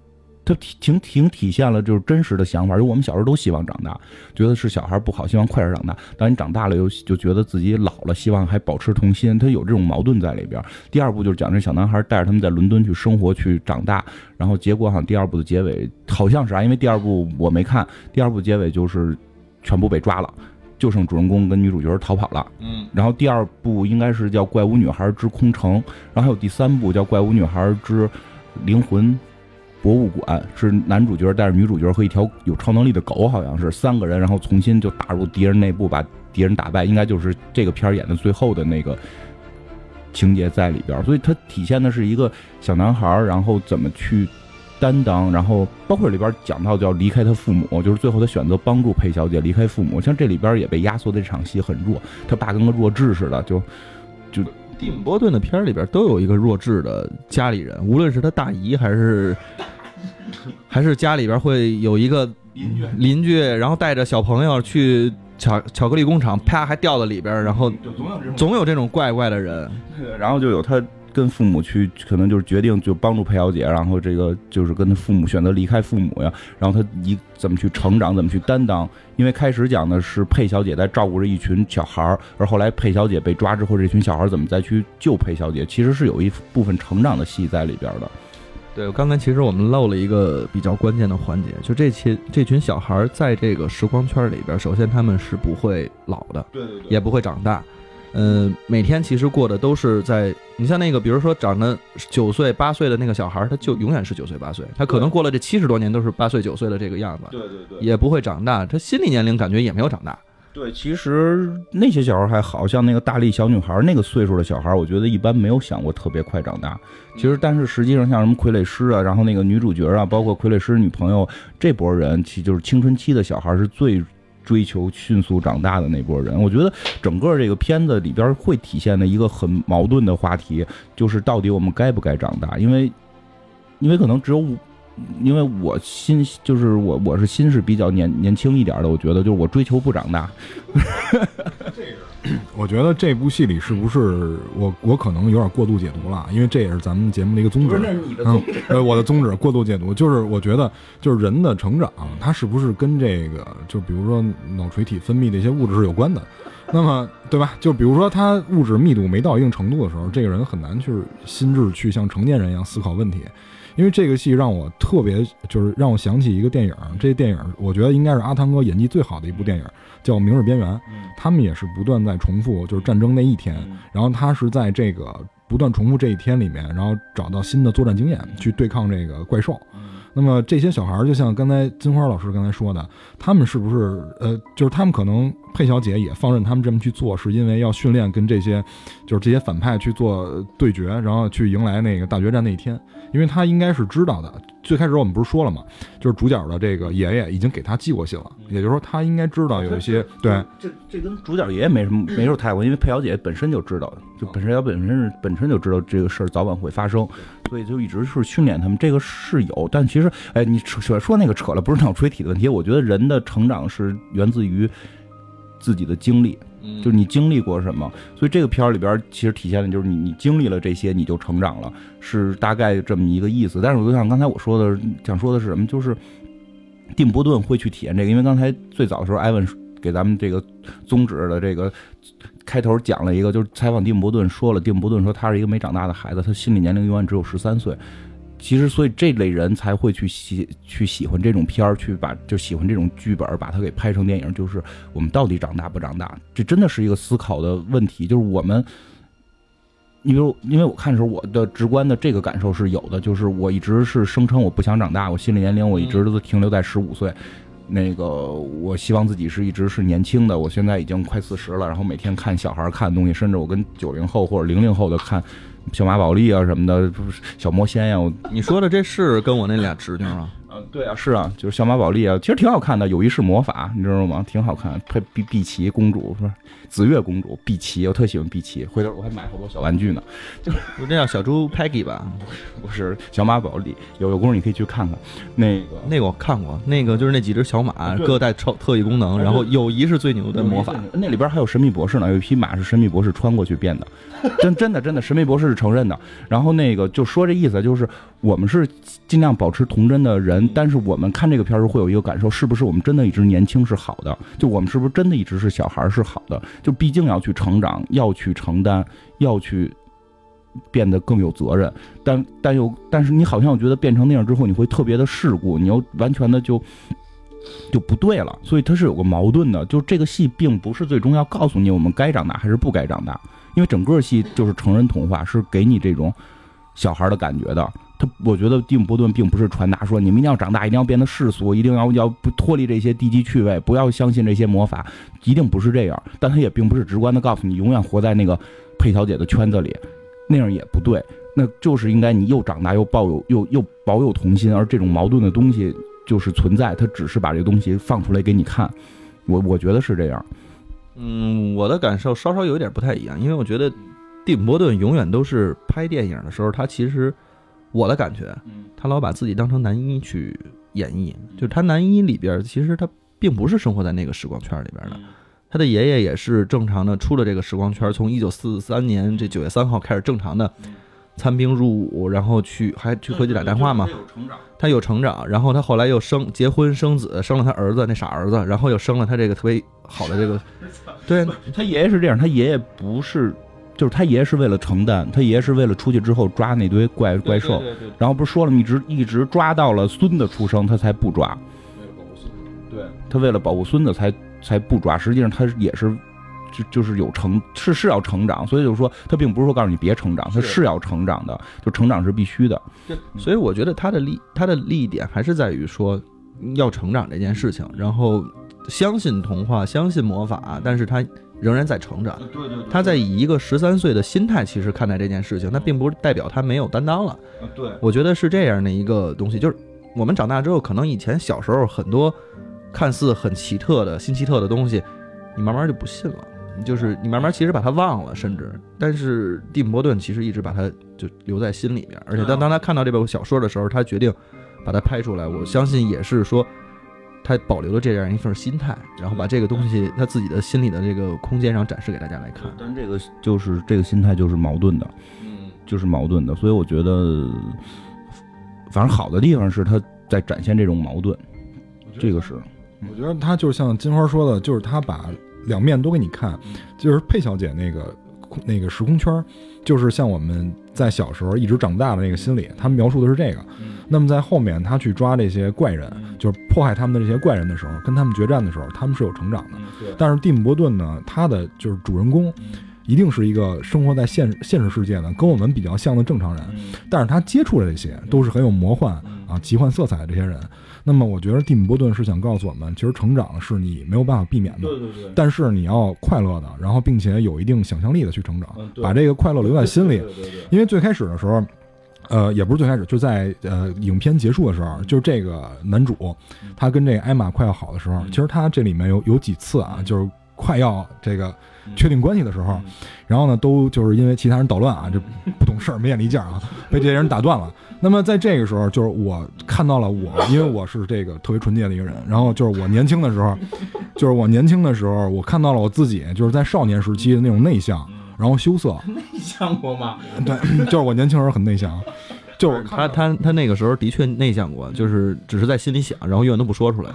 他挺挺体现了就是真实的想法，因为我们小时候都希望长大，觉得是小孩不好，希望快点长大。当你长大了又就觉得自己老了，希望还保持童心，他有这种矛盾在里边。第二部就是讲这小男孩带着他们在伦敦去生活去长大，然后结果好像第二部的结尾好像是啊，因为第二部我没看，第二部结尾就是全部被抓了，就剩主人公跟女主角逃跑了。嗯，然后第二部应该是叫《怪物女孩之空城》，然后还有第三部叫《怪物女孩之灵魂》。博物馆是男主角带着女主角和一条有超能力的狗，好像是三个人，然后重新就打入敌人内部，把敌人打败。应该就是这个片儿演的最后的那个情节在里边，所以它体现的是一个小男孩，然后怎么去担当，然后包括里边讲到叫离开他父母，就是最后他选择帮助佩小姐离开父母。像这里边也被压缩的这场戏很弱，他爸跟个弱智似的，就就。蒂姆·波顿的片儿里边都有一个弱智的家里人，无论是他大姨还是 还是家里边会有一个邻居，邻居，然后带着小朋友去巧巧克力工厂，啪还掉到里边，然后总有这种总有这种怪怪的人，然后就有他。跟父母去，可能就是决定就帮助佩小姐，然后这个就是跟他父母选择离开父母呀，然后他一怎么去成长，怎么去担当。因为开始讲的是佩小姐在照顾着一群小孩儿，而后来佩小姐被抓之后，这群小孩怎么再去救佩小姐，其实是有一部分成长的戏在里边的。对，刚才其实我们漏了一个比较关键的环节，就这群这群小孩在这个时光圈里边，首先他们是不会老的，对对对，也不会长大。嗯，每天其实过的都是在你像那个，比如说长得九岁八岁的那个小孩，他就永远是九岁八岁，他可能过了这七十多年都是八岁九岁的这个样子，对对对，也不会长大，他心理年龄感觉也没有长大。对，其实那些小孩还好像那个大力小女孩那个岁数的小孩，我觉得一般没有想过特别快长大。其实，但是实际上像什么傀儡师啊，然后那个女主角啊，包括傀儡师女朋友这波人，其就是青春期的小孩是最。追求迅速长大的那波人，我觉得整个这个片子里边会体现的一个很矛盾的话题，就是到底我们该不该长大？因为，因为可能只有，因为我心就是我我是心是比较年年轻一点的，我觉得就是我追求不长大。这个，我我觉得这部戏里是不是我我可能有点过度解读了，因为这也是咱们节目的一个宗旨。你的嗯，呃，我的宗旨过度解读，就是我觉得就是人的成长，它是不是跟这个就比如说脑垂体分泌的一些物质是有关的？那么对吧？就比如说他物质密度没到一定程度的时候，这个人很难去心智去像成年人一样思考问题。因为这个戏让我特别就是让我想起一个电影，这电影我觉得应该是阿汤哥演技最好的一部电影，叫《明日边缘》。他们也是不断在重复，就是战争那一天，然后他是在这个不断重复这一天里面，然后找到新的作战经验去对抗这个怪兽。那么这些小孩儿，就像刚才金花老师刚才说的，他们是不是呃，就是他们可能佩小姐也放任他们这么去做，是因为要训练跟这些，就是这些反派去做对决，然后去迎来那个大决战那一天，因为他应该是知道的。最开始我们不是说了吗？就是主角的这个爷爷已经给他寄过信了，也就是说他应该知道有一些对。这这跟主角爷爷没什么没什么太关系，因为佩小姐本身就知道，就本身要本身是本身就知道这个事儿早晚会发生，所以就一直是训练他们。这个是有，但其实哎，你扯说那个扯了，不是脑垂体的问题。我觉得人的成长是源自于自己的经历。就是你经历过什么，所以这个片儿里边其实体现的就是你你经历了这些，你就成长了，是大概这么一个意思。但是我就像刚才我说的，想说的是什么，就是蒂姆·波顿会去体验这个，因为刚才最早的时候，艾文给咱们这个宗旨的这个开头讲了一个，就是采访蒂姆·波顿说了，蒂姆·波顿说他是一个没长大的孩子，他心理年龄永远只有十三岁。其实，所以这类人才会去喜去喜欢这种片儿，去把就喜欢这种剧本，把它给拍成电影。就是我们到底长大不长大？这真的是一个思考的问题。就是我们，你比如，因为我看的时候，我的直观的这个感受是有的。就是我一直是声称我不想长大，我心理年龄我一直都停留在十五岁。那个，我希望自己是一直是年轻的。我现在已经快四十了，然后每天看小孩看的东西，甚至我跟九零后或者零零后的看。小马宝莉啊什么的，小魔仙呀，你说的这是跟我那俩侄女啊？啊，对啊，是啊，就是小马宝莉啊，其实挺好看的，有一世魔法，你知道吗？挺好看，配碧碧琪公主是吧？紫月公主，碧琪，我特喜欢碧琪，回头我还买好多小玩具呢。就这叫小猪 Peggy 吧？不是小马宝莉，有有功夫你可以去看看。那个那个我看过，那个就是那几只小马各带超特异功能，然后友谊是最牛的魔法。那里边还有神秘博士呢，有一匹马是神秘博士穿过去变的，真真的真的，神秘博士是承认的。然后那个就说这意思，就是我们是尽量保持童真的人，但是我们看这个片儿时会有一个感受，是不是我们真的一直年轻是好的？就我们是不是真的一直是小孩是好的？就毕竟要去成长，要去承担，要去变得更有责任，但但又但是你好像我觉得变成那样之后，你会特别的世故，你又完全的就就不对了，所以它是有个矛盾的。就这个戏并不是最终要告诉你我们该长大还是不该长大，因为整个戏就是成人童话，是给你这种小孩的感觉的。他我觉得蒂姆·波顿并不是传达说你们一定要长大，一定要变得世俗，一定要要不脱离这些低级趣味，不要相信这些魔法，一定不是这样。但他也并不是直观的告诉你永远活在那个佩小姐的圈子里，那样也不对。那就是应该你又长大又抱有又又保有童心，而这种矛盾的东西就是存在，他只是把这个东西放出来给你看。我我觉得是这样。嗯，我的感受稍稍有点不太一样，因为我觉得蒂姆·波顿永远都是拍电影的时候，他其实。我的感觉，他老把自己当成男一去演绎，就是他男一里边，其实他并不是生活在那个时光圈里边的，他的爷爷也是正常的出了这个时光圈，从一九四三年这九月三号开始正常的参兵入伍，然后去还去回去打电话嘛，他有成长，然后他后来又生结婚生子，生了他儿子那傻儿子，然后又生了他这个特别好的这个，对他爷爷是这样，他爷爷不是。就是他爷爷是为了承担，他爷爷是为了出去之后抓那堆怪怪兽，然后不是说了吗，一直一直抓到了孙子出生，他才不抓。为了保护孙子对，他为了保护孙子才才不抓。实际上他也是，就就是有成是是要成长，所以就是说他并不是说告诉你别成长，他是要成长的，就成长是必须的。所以我觉得他的利他的利益点还是在于说要成长这件事情，然后相信童话，相信魔法，但是他。仍然在成长，对对，他在以一个十三岁的心态其实看待这件事情，那并不是代表他没有担当了。对，我觉得是这样的一个东西，就是我们长大之后，可能以前小时候很多看似很奇特的新奇特的东西，你慢慢就不信了，就是你慢慢其实把它忘了，甚至，但是蒂姆·波顿其实一直把它就留在心里面，而且当当他看到这本小说的时候，他决定把它拍出来，我相信也是说。他保留了这样一份心态，然后把这个东西他自己的心里的这个空间上展示给大家来看。但这个就是这个心态就是矛盾的，嗯，就是矛盾的，所以我觉得，反正好的地方是他在展现这种矛盾，这个是。我觉得他就是像金花说的，就是他把两面都给你看，就是佩小姐那个那个时空圈，就是像我们在小时候一直长大的那个心理，他们描述的是这个。那么在后面他去抓这些怪人，就是迫害他们的这些怪人的时候，跟他们决战的时候，他们是有成长的。但是蒂姆·伯顿呢，他的就是主人公，一定是一个生活在现现实世界的，跟我们比较像的正常人。但是他接触的这些都是很有魔幻啊、奇幻色彩的这些人。那么我觉得蒂姆·伯顿是想告诉我们，其实成长是你没有办法避免的，对对对，但是你要快乐的，然后并且有一定想象力的去成长，嗯把这个快乐留在心里。对对对。因为最开始的时候，呃，也不是最开始，就在呃影片结束的时候，就是这个男主他跟这个艾玛快要好的时候，嗯。其实他这里面有有几次啊，就是快要这个嗯确定关系的时候，然后呢，都就是因为其他人捣乱啊，这不懂事儿、没眼力见儿啊，被这些人打断了。那么在这个时候，就是我看到了我，因为我是这个特别纯洁的一个人，然后就是我年轻的时候，就是我年轻的时候，我看到了我自己，就是在少年时期的那种内向，然后羞涩，内向过吗？对，就是我年轻时候很内向，就是他他他那个时候的确内向过，就是只是在心里想，然后永远都不说出来。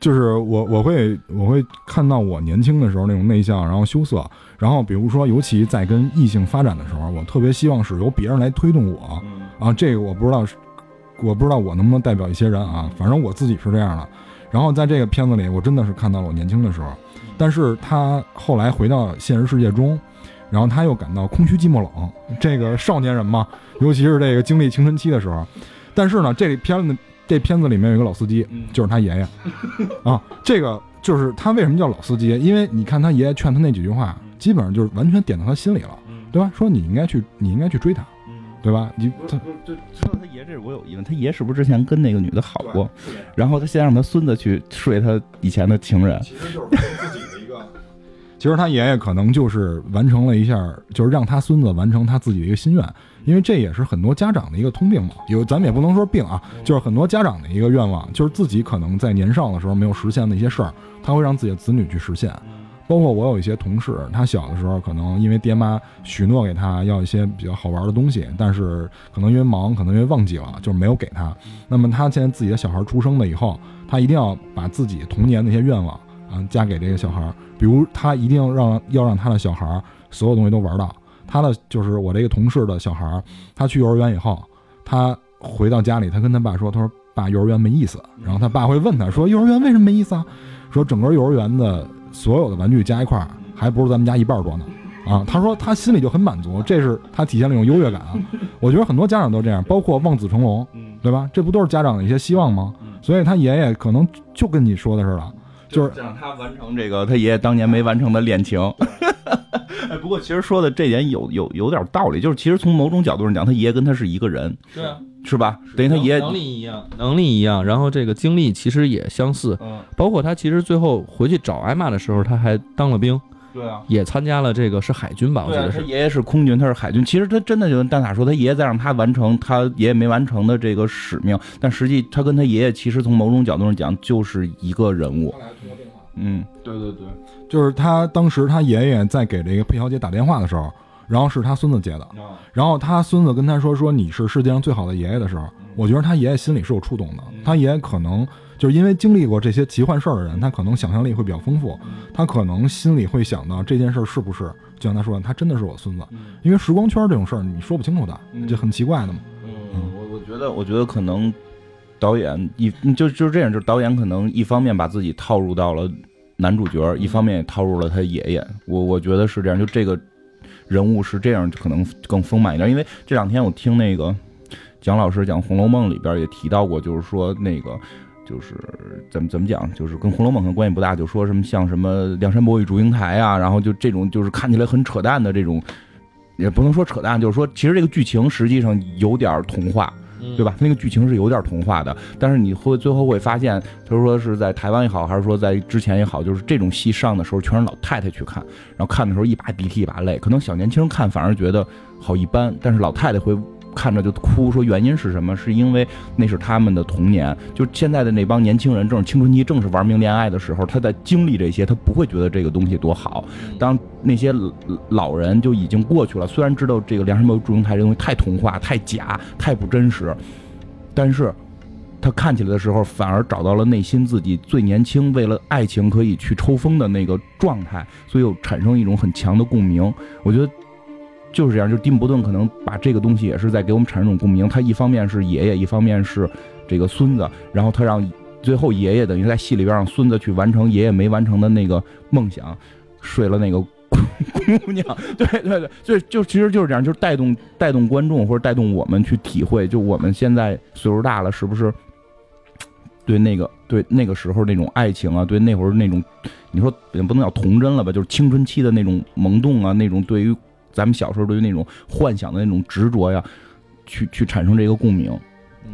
就是我我会我会看到我年轻的时候那种内向，然后羞涩，然后比如说，尤其在跟异性发展的时候，我特别希望是由别人来推动我啊，这个我不知道是，我不知道我能不能代表一些人啊，反正我自己是这样的。然后在这个片子里，我真的是看到了我年轻的时候，但是他后来回到现实世界中，然后他又感到空虚、寂寞、冷。这个少年人嘛，尤其是这个经历青春期的时候，但是呢，这片子这片子里面有一个老司机，就是他爷爷 啊。这个就是他为什么叫老司机？因为你看他爷爷劝他那几句话，基本上就是完全点到他心里了，对吧？说你应该去，你应该去追他，对吧？你他就说到他爷这，我有疑问，他爷是不是之前跟那个女的好过？然后他先让他孙子去睡他以前的情人？其实就是自己的一个。其实他爷爷可能就是完成了一下，就是让他孙子完成他自己的一个心愿，因为这也是很多家长的一个通病嘛。有咱们也不能说病啊，就是很多家长的一个愿望，就是自己可能在年少的时候没有实现的一些事儿，他会让自己的子女去实现。包括我有一些同事，他小的时候可能因为爹妈许诺给他要一些比较好玩的东西，但是可能因为忙，可能因为忘记了，就是没有给他。那么他现在自己的小孩出生了以后，他一定要把自己童年那些愿望啊加给这个小孩儿，比如他一定要让要让他的小孩儿所有东西都玩到。他的就是我这个同事的小孩儿，他去幼儿园以后，他回到家里，他跟他爸说，他说爸，幼儿园没意思。然后他爸会问他说，幼儿园为什么没意思啊？说整个幼儿园的所有的玩具加一块儿，还不如咱们家一半多呢。啊，他说他心里就很满足，这是他体现了一种优越感啊。我觉得很多家长都这样，包括望子成龙，对吧？这不都是家长的一些希望吗？所以他爷爷可能就跟你说的似的，就是让他完成这个他爷爷当年没完成的恋情。哎，不过其实说的这点有有有点道理，就是其实从某种角度上讲，他爷爷跟他是一个人，对啊，是吧？等于他爷爷能力一样，能力一样，然后这个经历其实也相似，嗯，包括他其实最后回去找艾玛的时候，他还当了兵，对啊。也参加了这个是海军吧，我对啊，记得是。他爷爷是空军，他是海军。其实他真的就跟蛋塔说，他爷爷在让他完成他爷爷没完成的这个使命，但实际他跟他爷爷其实从某种角度上讲就是一个人物。嗯，对对对，就是他当时他爷爷在给这个佩小姐打电话的时候，然后是他孙子接的，然后他孙子跟他说说你是世界上最好的爷爷的时候，我觉得他爷爷心里是有触动的。他爷爷可能就是因为经历过这些奇幻事儿的人，他可能想象力会比较丰富，他可能心里会想到这件事儿是不是就像他说的，他真的是我孙子，因为时光圈这种事儿你说不清楚的，就很奇怪的嘛。嗯，我我觉得，我觉得可能导演一就就是这样，就是导演可能一方面把自己套入到了男主角，一方面也套入了他爷爷。我我觉得是这样，就这个人物是这样，可能更丰满一点。因为这两天我听那个蒋老师讲《红楼梦》里边也提到过，就是说那个。就是怎么怎么讲，就是跟《红楼梦》可能关系不大，就说什么像什么梁山伯与祝英台啊，然后就这种就是看起来很扯淡的这种，也不能说扯淡，就是说其实这个剧情实际上有点童话，对吧？那个剧情是有点童话的，但是你会最后会发现，他说是在台湾也好，还是说在之前也好，就是这种戏上的时候全是老太太去看，然后看的时候一把鼻涕一把泪，可能小年轻看反而觉得好一般，但是老太太会看着就哭，说原因是什么？是因为那是他们的童年，就现在的那帮年轻人正是青春期，正是玩命恋爱的时候，他在经历这些，他不会觉得这个东西多好。当那些老人就已经过去了，虽然知道这个梁山伯祝英台这东西太童话、太假、太不真实，但是。他看起来的时候，反而找到了内心自己最年轻，为了爱情可以去抽风的那个状态，所以又产生一种很强的共鸣。我觉得就是这样，就是蒂姆·伯顿可能把这个东西也是在给我们产生一种共鸣。他一方面是爷爷，一方面是这个孙子，然后他让最后爷爷等于在戏里边让孙子去完成爷爷没完成的那个梦想，睡了那个姑娘。对对对，就就其实就是这样，就是带动带动观众或者带动我们去体会，就我们现在岁数大了，是不是？对那个，对那个时候那种爱情啊，对那会儿那种，你说也不能叫童真了吧，就是青春期的那种萌动啊，那种对于咱们小时候对于那种幻想的那种执着呀，去去产生这个共鸣。嗯，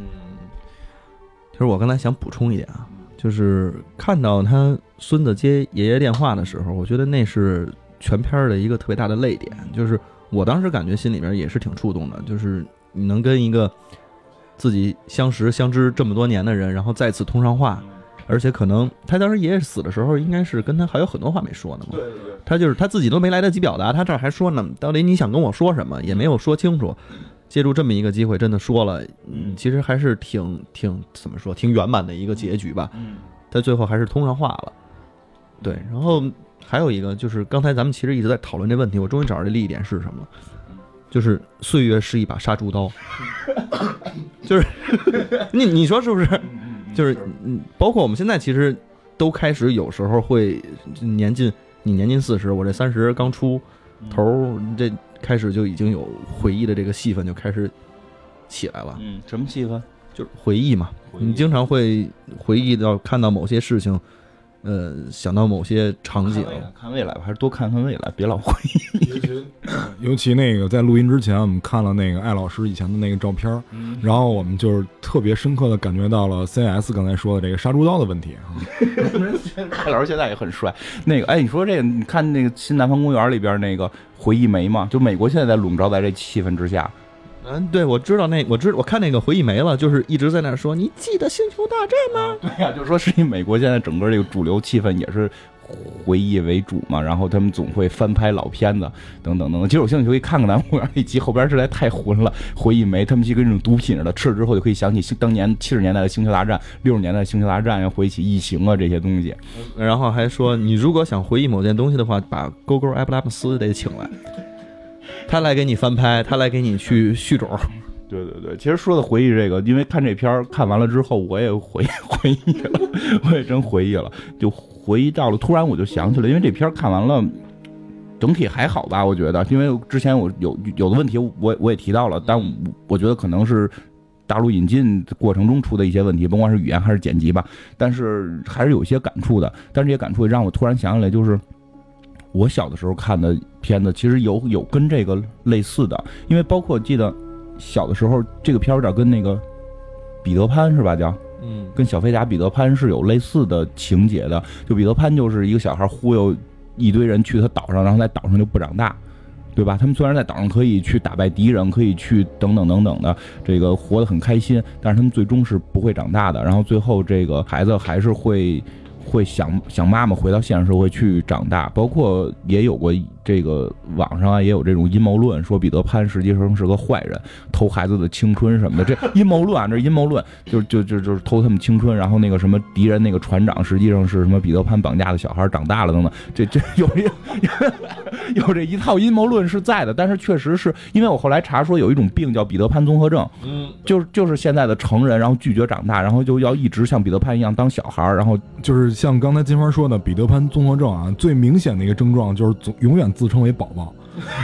其实我刚才想补充一点啊，就是看到他孙子接爷爷电话的时候，我觉得那是全片的一个特别大的泪点，就是我当时感觉心里面也是挺触动的，就是你能跟一个。自己相识相知这么多年的人，然后再次通上话，而且可能他当时爷爷死的时候，应该是跟他还有很多话没说呢嘛。对对对，他就是他自己都没来得及表达，他这儿还说呢，到底你想跟我说什么，也没有说清楚。借助这么一个机会，真的说了，嗯，其实还是挺挺怎么说，挺圆满的一个结局吧。嗯，他最后还是通上话了。对，然后还有一个就是刚才咱们其实一直在讨论这问题，我终于找着这利益点是什么了。就是岁月是一把杀猪刀，就是 你你说是不是？就是嗯，包括我们现在其实都开始有时候会年近你年近四十，我这三十刚出头，这开始就已经有回忆的这个戏份就开始起来了。嗯，什么戏份？就是回忆嘛，你经常会回忆到看到某些事情。呃，想到某些场景，看未来吧，还是多看看未来，别老回忆。尤其 尤其那个在录音之前，我们看了那个艾老师以前的那个照片，然后我们就是特别深刻的感觉到了 CS 刚才说的这个杀猪刀的问题啊。艾老师现在也很帅。那个，哎，你说这个，你看那个新南方公园里边那个回忆梅嘛，就美国现在在笼罩在这气氛之下。嗯，对，我知道那，我知我看那个回忆没了，就是一直在那说，你记得星球大战吗？对呀，就是说，是因美国现在整个这个主流气氛也是回忆为主嘛，然后他们总会翻拍老片子等等等等。其实我兴趣可以看看咱们公园那集，后边实在太混了。回忆没，他们就跟那种毒品似的，吃了之后就可以想起当年七十年代的星球大战，六十年代的星球大战，要回忆起异形啊这些东西。然后还说，你如果想回忆某件东西的话，把勾勾埃布拉姆斯得请来。他来给你翻拍，他来给你去续种。对对对，其实说的回忆这个，因为看这片儿看完了之后，我也回忆 回忆了，我也真回忆了，就回忆到了。突然我就想起来，因为这片儿看完了，整体还好吧？我觉得，因为之前我有有的问题，我我也提到了，但我觉得可能是大陆引进过程中出的一些问题，甭管是语言还是剪辑吧，但是还是有些感触的。但是这些感触也让我突然想起来，就是。我小的时候看的片子，其实有有跟这个类似的，因为包括记得小的时候，这个片儿有点跟那个彼得潘是吧？叫嗯，跟小飞侠彼得潘是有类似的情节的。就彼得潘就是一个小孩忽悠一堆人去他岛上，然后在岛上就不长大，对吧？他们虽然在岛上可以去打败敌人，可以去等等等等的，这个活得很开心，但是他们最终是不会长大的。然后最后这个孩子还是会。会想想妈妈回到现实社会去长大，包括也有过这个网上啊也有这种阴谋论，说彼得潘实际上是个坏人，偷孩子的青春什么的。这 阴谋论啊，这阴谋论，就就就就是偷他们青春。然后那个什么敌人那个船长实际上是什么彼得潘绑架的小孩长大了等等。这这有一 有这一套阴谋论是在的，但是确实是因为我后来查说有一种病叫彼得潘综合症，嗯，就是就是现在的成人，然后拒绝长大，然后就要一直像彼得潘一样当小孩，然后就是。像刚才金花说的，彼得潘综合症啊，最明显的一个症状就是总永远自称为宝宝。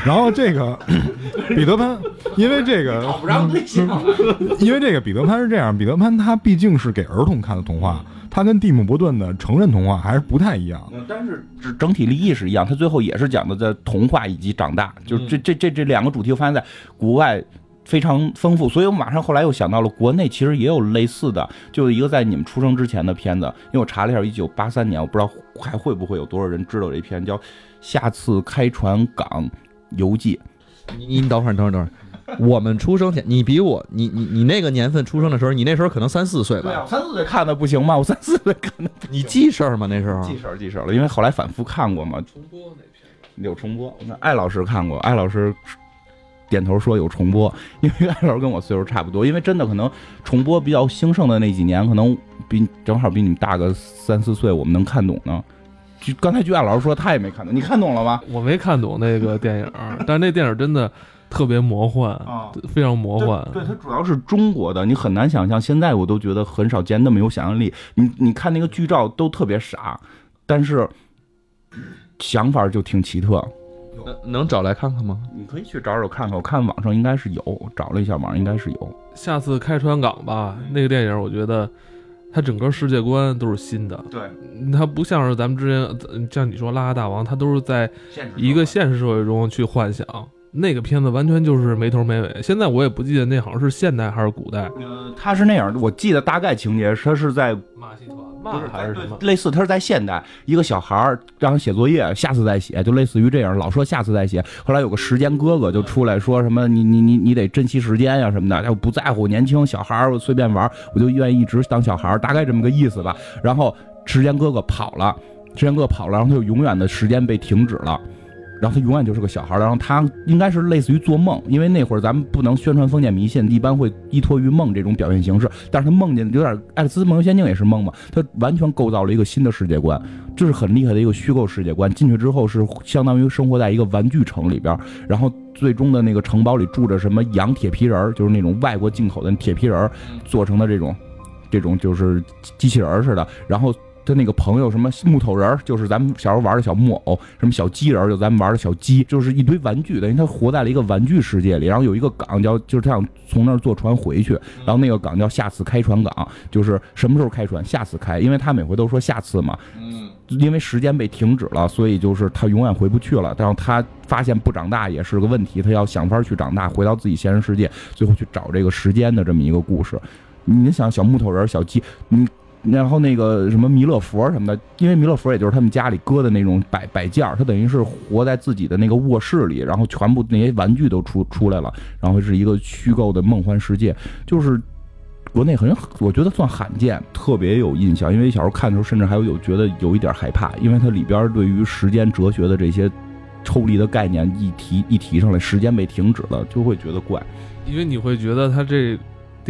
然后这个 彼得潘，因为这个不让对象，因为这个彼得潘是这样，彼得潘他毕竟是给儿童看的童话，他跟蒂姆·伯顿的成人童话还是不太一样。但是整整体利益是一样，他最后也是讲的在童话以及长大，就是这这这这两个主题，我发现在国外。非常丰富，所以我马上后来又想到了国内其实也有类似的，就一个在你们出生之前的片子，因为我查了一下，一九八三年，我不知道还会不会有多少人知道这片叫《下次开船港游记》。你你等会儿，等会儿，等会儿，我们出生前，你比我，你你你那个年份出生的时候，你那时候可能三四岁吧？对啊，我三四岁看的不行吗？我三四岁看的你记事儿吗？那时候记事儿记事儿了，因为后来反复看过嘛，重播那片有重播。那艾老师看过，艾老师点头说有重播，因为艾老师跟我岁数差不多，因为真的可能重播比较兴盛的那几年，可能比正好比你们大个三四岁，我们能看懂呢。就刚才据艾老师说，他也没看懂，你看懂了吗？我没看懂那个电影，但是那电影真的特别魔幻，啊，非常魔幻。对，它主要是中国的，你很难想象。现在我都觉得很少见那么有想象力。你你看那个剧照都特别傻，但是想法就挺奇特。能能找来看看吗？你可以去找找看看，我看网上应该是有，找了一下网上应该是有。下次开川港吧，那个电影我觉得它整个世界观都是新的，对，它不像是咱们之前呃像你说《拉拉大王》，它都是在一个现实社会中去幻想。那个片子完全就是没头没尾。现在我也不记得那好像是现代还是古代。呃，他是那样，我记得大概情节，他是在马戏团不是还是什么？类似，他是在现代，一个小孩儿让他写作业，下次再写，就类似于这样，老说下次再写。后来有个时间哥哥就出来说什么，你你你你得珍惜时间呀什么的，他不在乎年轻小孩儿，我随便玩，我就愿意一直当小孩儿，大概这么个意思吧。然后时间哥哥跑了，时间哥哥跑了，然后他就永远的时间被停止了。然后他永远就是个小孩儿，然后他应该是类似于做梦，因为那会儿咱们不能宣传封建迷信，一般会依托于梦这种表现形式。但是他梦见有点《爱丽丝梦游仙境》也是梦嘛，他完全构造了一个新的世界观，这是很厉害的一个虚构世界观。进去之后是相当于生活在一个玩具城里边，然后最终的那个城堡里住着什么洋铁皮人儿，就是那种外国进口的铁皮人儿做成的这种，这种就是机器人似的，然后。他那个朋友什么木头人儿，就是咱们小时候玩的小木偶；什么小鸡人儿，就咱们玩的小鸡，就是一堆玩具。等于他活在了一个玩具世界里。然后有一个港叫，就是他想从那儿坐船回去，然后那个港叫下次开船港，就是什么时候开船，下次开，因为他每回都说下次嘛。嗯，因为时间被停止了，所以就是他永远回不去了。然后他发现不长大也是个问题，他要想法去长大，回到自己现实世界，最后去找这个时间的这么一个故事。你想小木头人儿、小鸡，你。然后那个什么弥勒佛什么的，因为弥勒佛也就是他们家里搁的那种摆摆件儿，他等于是活在自己的那个卧室里，然后全部那些玩具都出出来了，然后是一个虚构的梦幻世界，就是国内很我觉得算罕见，特别有印象，因为小时候看的时候，甚至还有有觉得有一点害怕，因为它里边对于时间哲学的这些抽离的概念一提一提上来，时间被停止了，就会觉得怪。因为你会觉得他这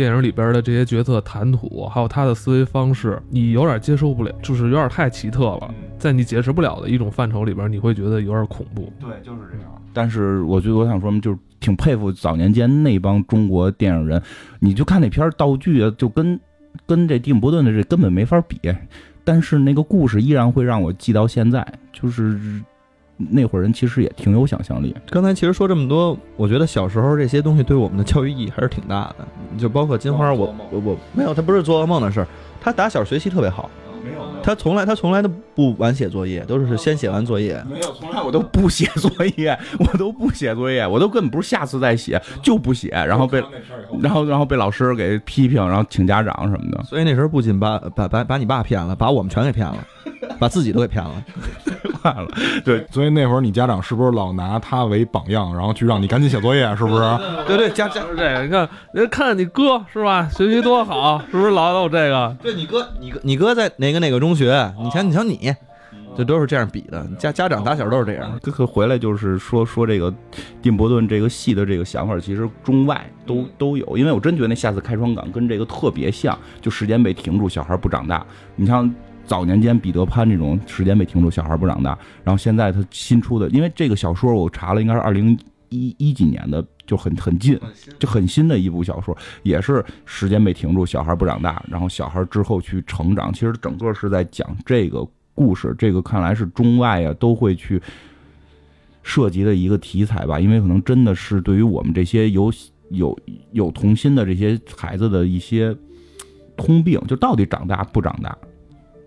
电影里边的这些角色谈吐，还有他的思维方式，你有点接受不了，就是有点太奇特了，在你解释不了的一种范畴里边，你会觉得有点恐怖。对，就是这样。但是我觉得我想说，就是挺佩服早年间那帮中国电影人，你就看那片道具啊，就跟跟这蒂姆·伯顿的这根本没法比，但是那个故事依然会让我记到现在，就是。那会儿人其实也挺有想象力。刚才其实说这么多，我觉得小时候这些东西对我们的教育意义还是挺大的。就包括金花，我我我没有，他不是做噩梦的事儿，他打小学习特别好。没有，他从来他从来都不晚写作业，都是先写完作业。没有，从来我都不写作业，我都不写作业，我都根本不是下次再写，就不写，然后被然后然后被老师给批评，然后请家长什么的。所以那时候不仅把把把把你爸骗了，把我们全给骗了，把自己都给骗了。对，所以那会儿你家长是不是老拿他为榜样，然后去让你赶紧写作业，是不是？对对，家家是这个，你看人看你哥是吧，学习多好，是不是老有这个？对你哥，你哥你哥在哪个哪个中学？你瞧你瞧你，这都是这样比的。家家长打小都是这样。这个回来就是说说这个定·伯顿这个戏的这个想法，其实中外都都有。因为我真觉得那下次开窗港跟这个特别像，就时间被停住，小孩不长大。你像早年间彼得潘这种时间被停住，小孩不长大。然后现在他新出的，因为这个小说我查了，应该是二零一一几年的，就很很近，就很新的一部小说，也是时间被停住，小孩不长大，然后小孩之后去成长。其实整个是在讲这个故事，这个看来是中外啊都会去涉及的一个题材吧，因为可能真的是对于我们这些有有有童心的这些孩子的一些通病，就到底长大不长大，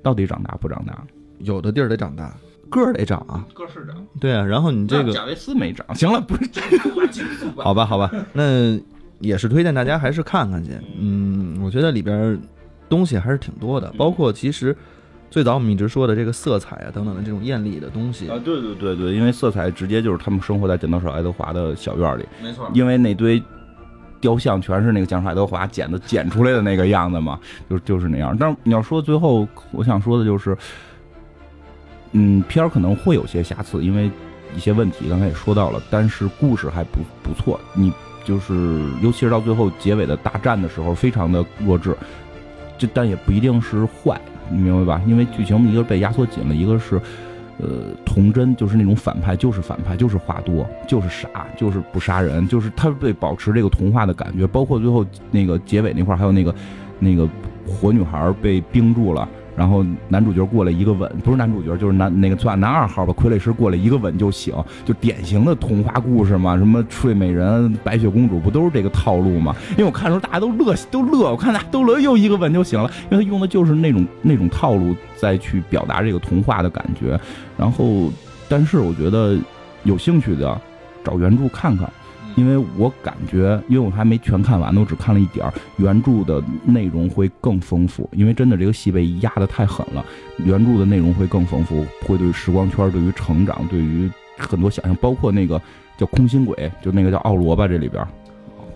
到底长大不长大，有的地儿得长大，个儿得长啊。个是长对啊，然后你这个贾维斯没长，行了，不是这个 好吧，好吧，那也是推荐大家还是看看去。嗯，我觉得里边东西还是挺多的，包括其实最早我们一直说的这个色彩啊等等的这种艳丽的东西。啊，对对对对，因为色彩直接就是他们生活在剪刀手爱德华的小院里，没错。因为那堆雕像全是那个讲海德华剪的剪出来的那个样子嘛，就就是那样。但是你要说最后，我想说的就是，嗯，片儿可能会有些瑕疵，因为一些问题刚才也说到了，但是故事还不不错。你就是尤其是到最后结尾的大战的时候，非常的弱智，这但也不一定是坏，你明白吧？因为剧情一个被压缩紧了，一个是。呃，童真就是那种反派，就是反派，就是话多，就是傻，就是不杀人，就是他被保持这个童话的感觉。包括最后那个结尾那块，还有那个那个火女孩被冰住了。然后男主角过来一个吻，不是男主角，就是男那个算男二号吧。傀儡师过来一个吻就醒，就典型的童话故事嘛。什么睡美人、白雪公主，不都是这个套路吗？因为我看的时候大家都乐都乐，我看大家都乐，又一个吻就醒了。因为他用的就是那种那种套路再去表达这个童话的感觉。然后，但是我觉得有兴趣的找原著看看。因为我感觉，因为我还没全看完呢，我只看了一点儿。原著的内容会更丰富，因为真的这个戏被压得太狠了。原著的内容会更丰富，会对于时光圈、对于成长、对于很多想象，包括那个叫空心鬼，就那个叫奥罗吧，这里边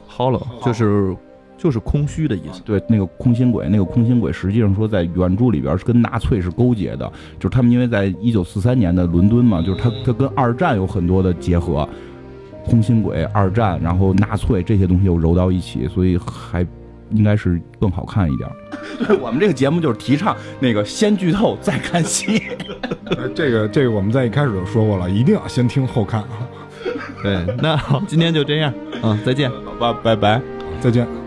，hollow 就是就是空虚的意思。对，那个空心鬼，那个空心鬼实际上说在原著里边是跟纳粹是勾结的，就是他们因为在一九四三年的伦敦嘛，就是他他跟二战有很多的结合。空心鬼、二战，然后纳粹这些东西又揉到一起，所以还应该是更好看一点。对我们这个节目就是提倡那个先剧透再看戏。这个这个我们在一开始就说过了，一定要先听后看啊。对，那好，今天就这样，嗯，再见，好吧，拜拜，再见。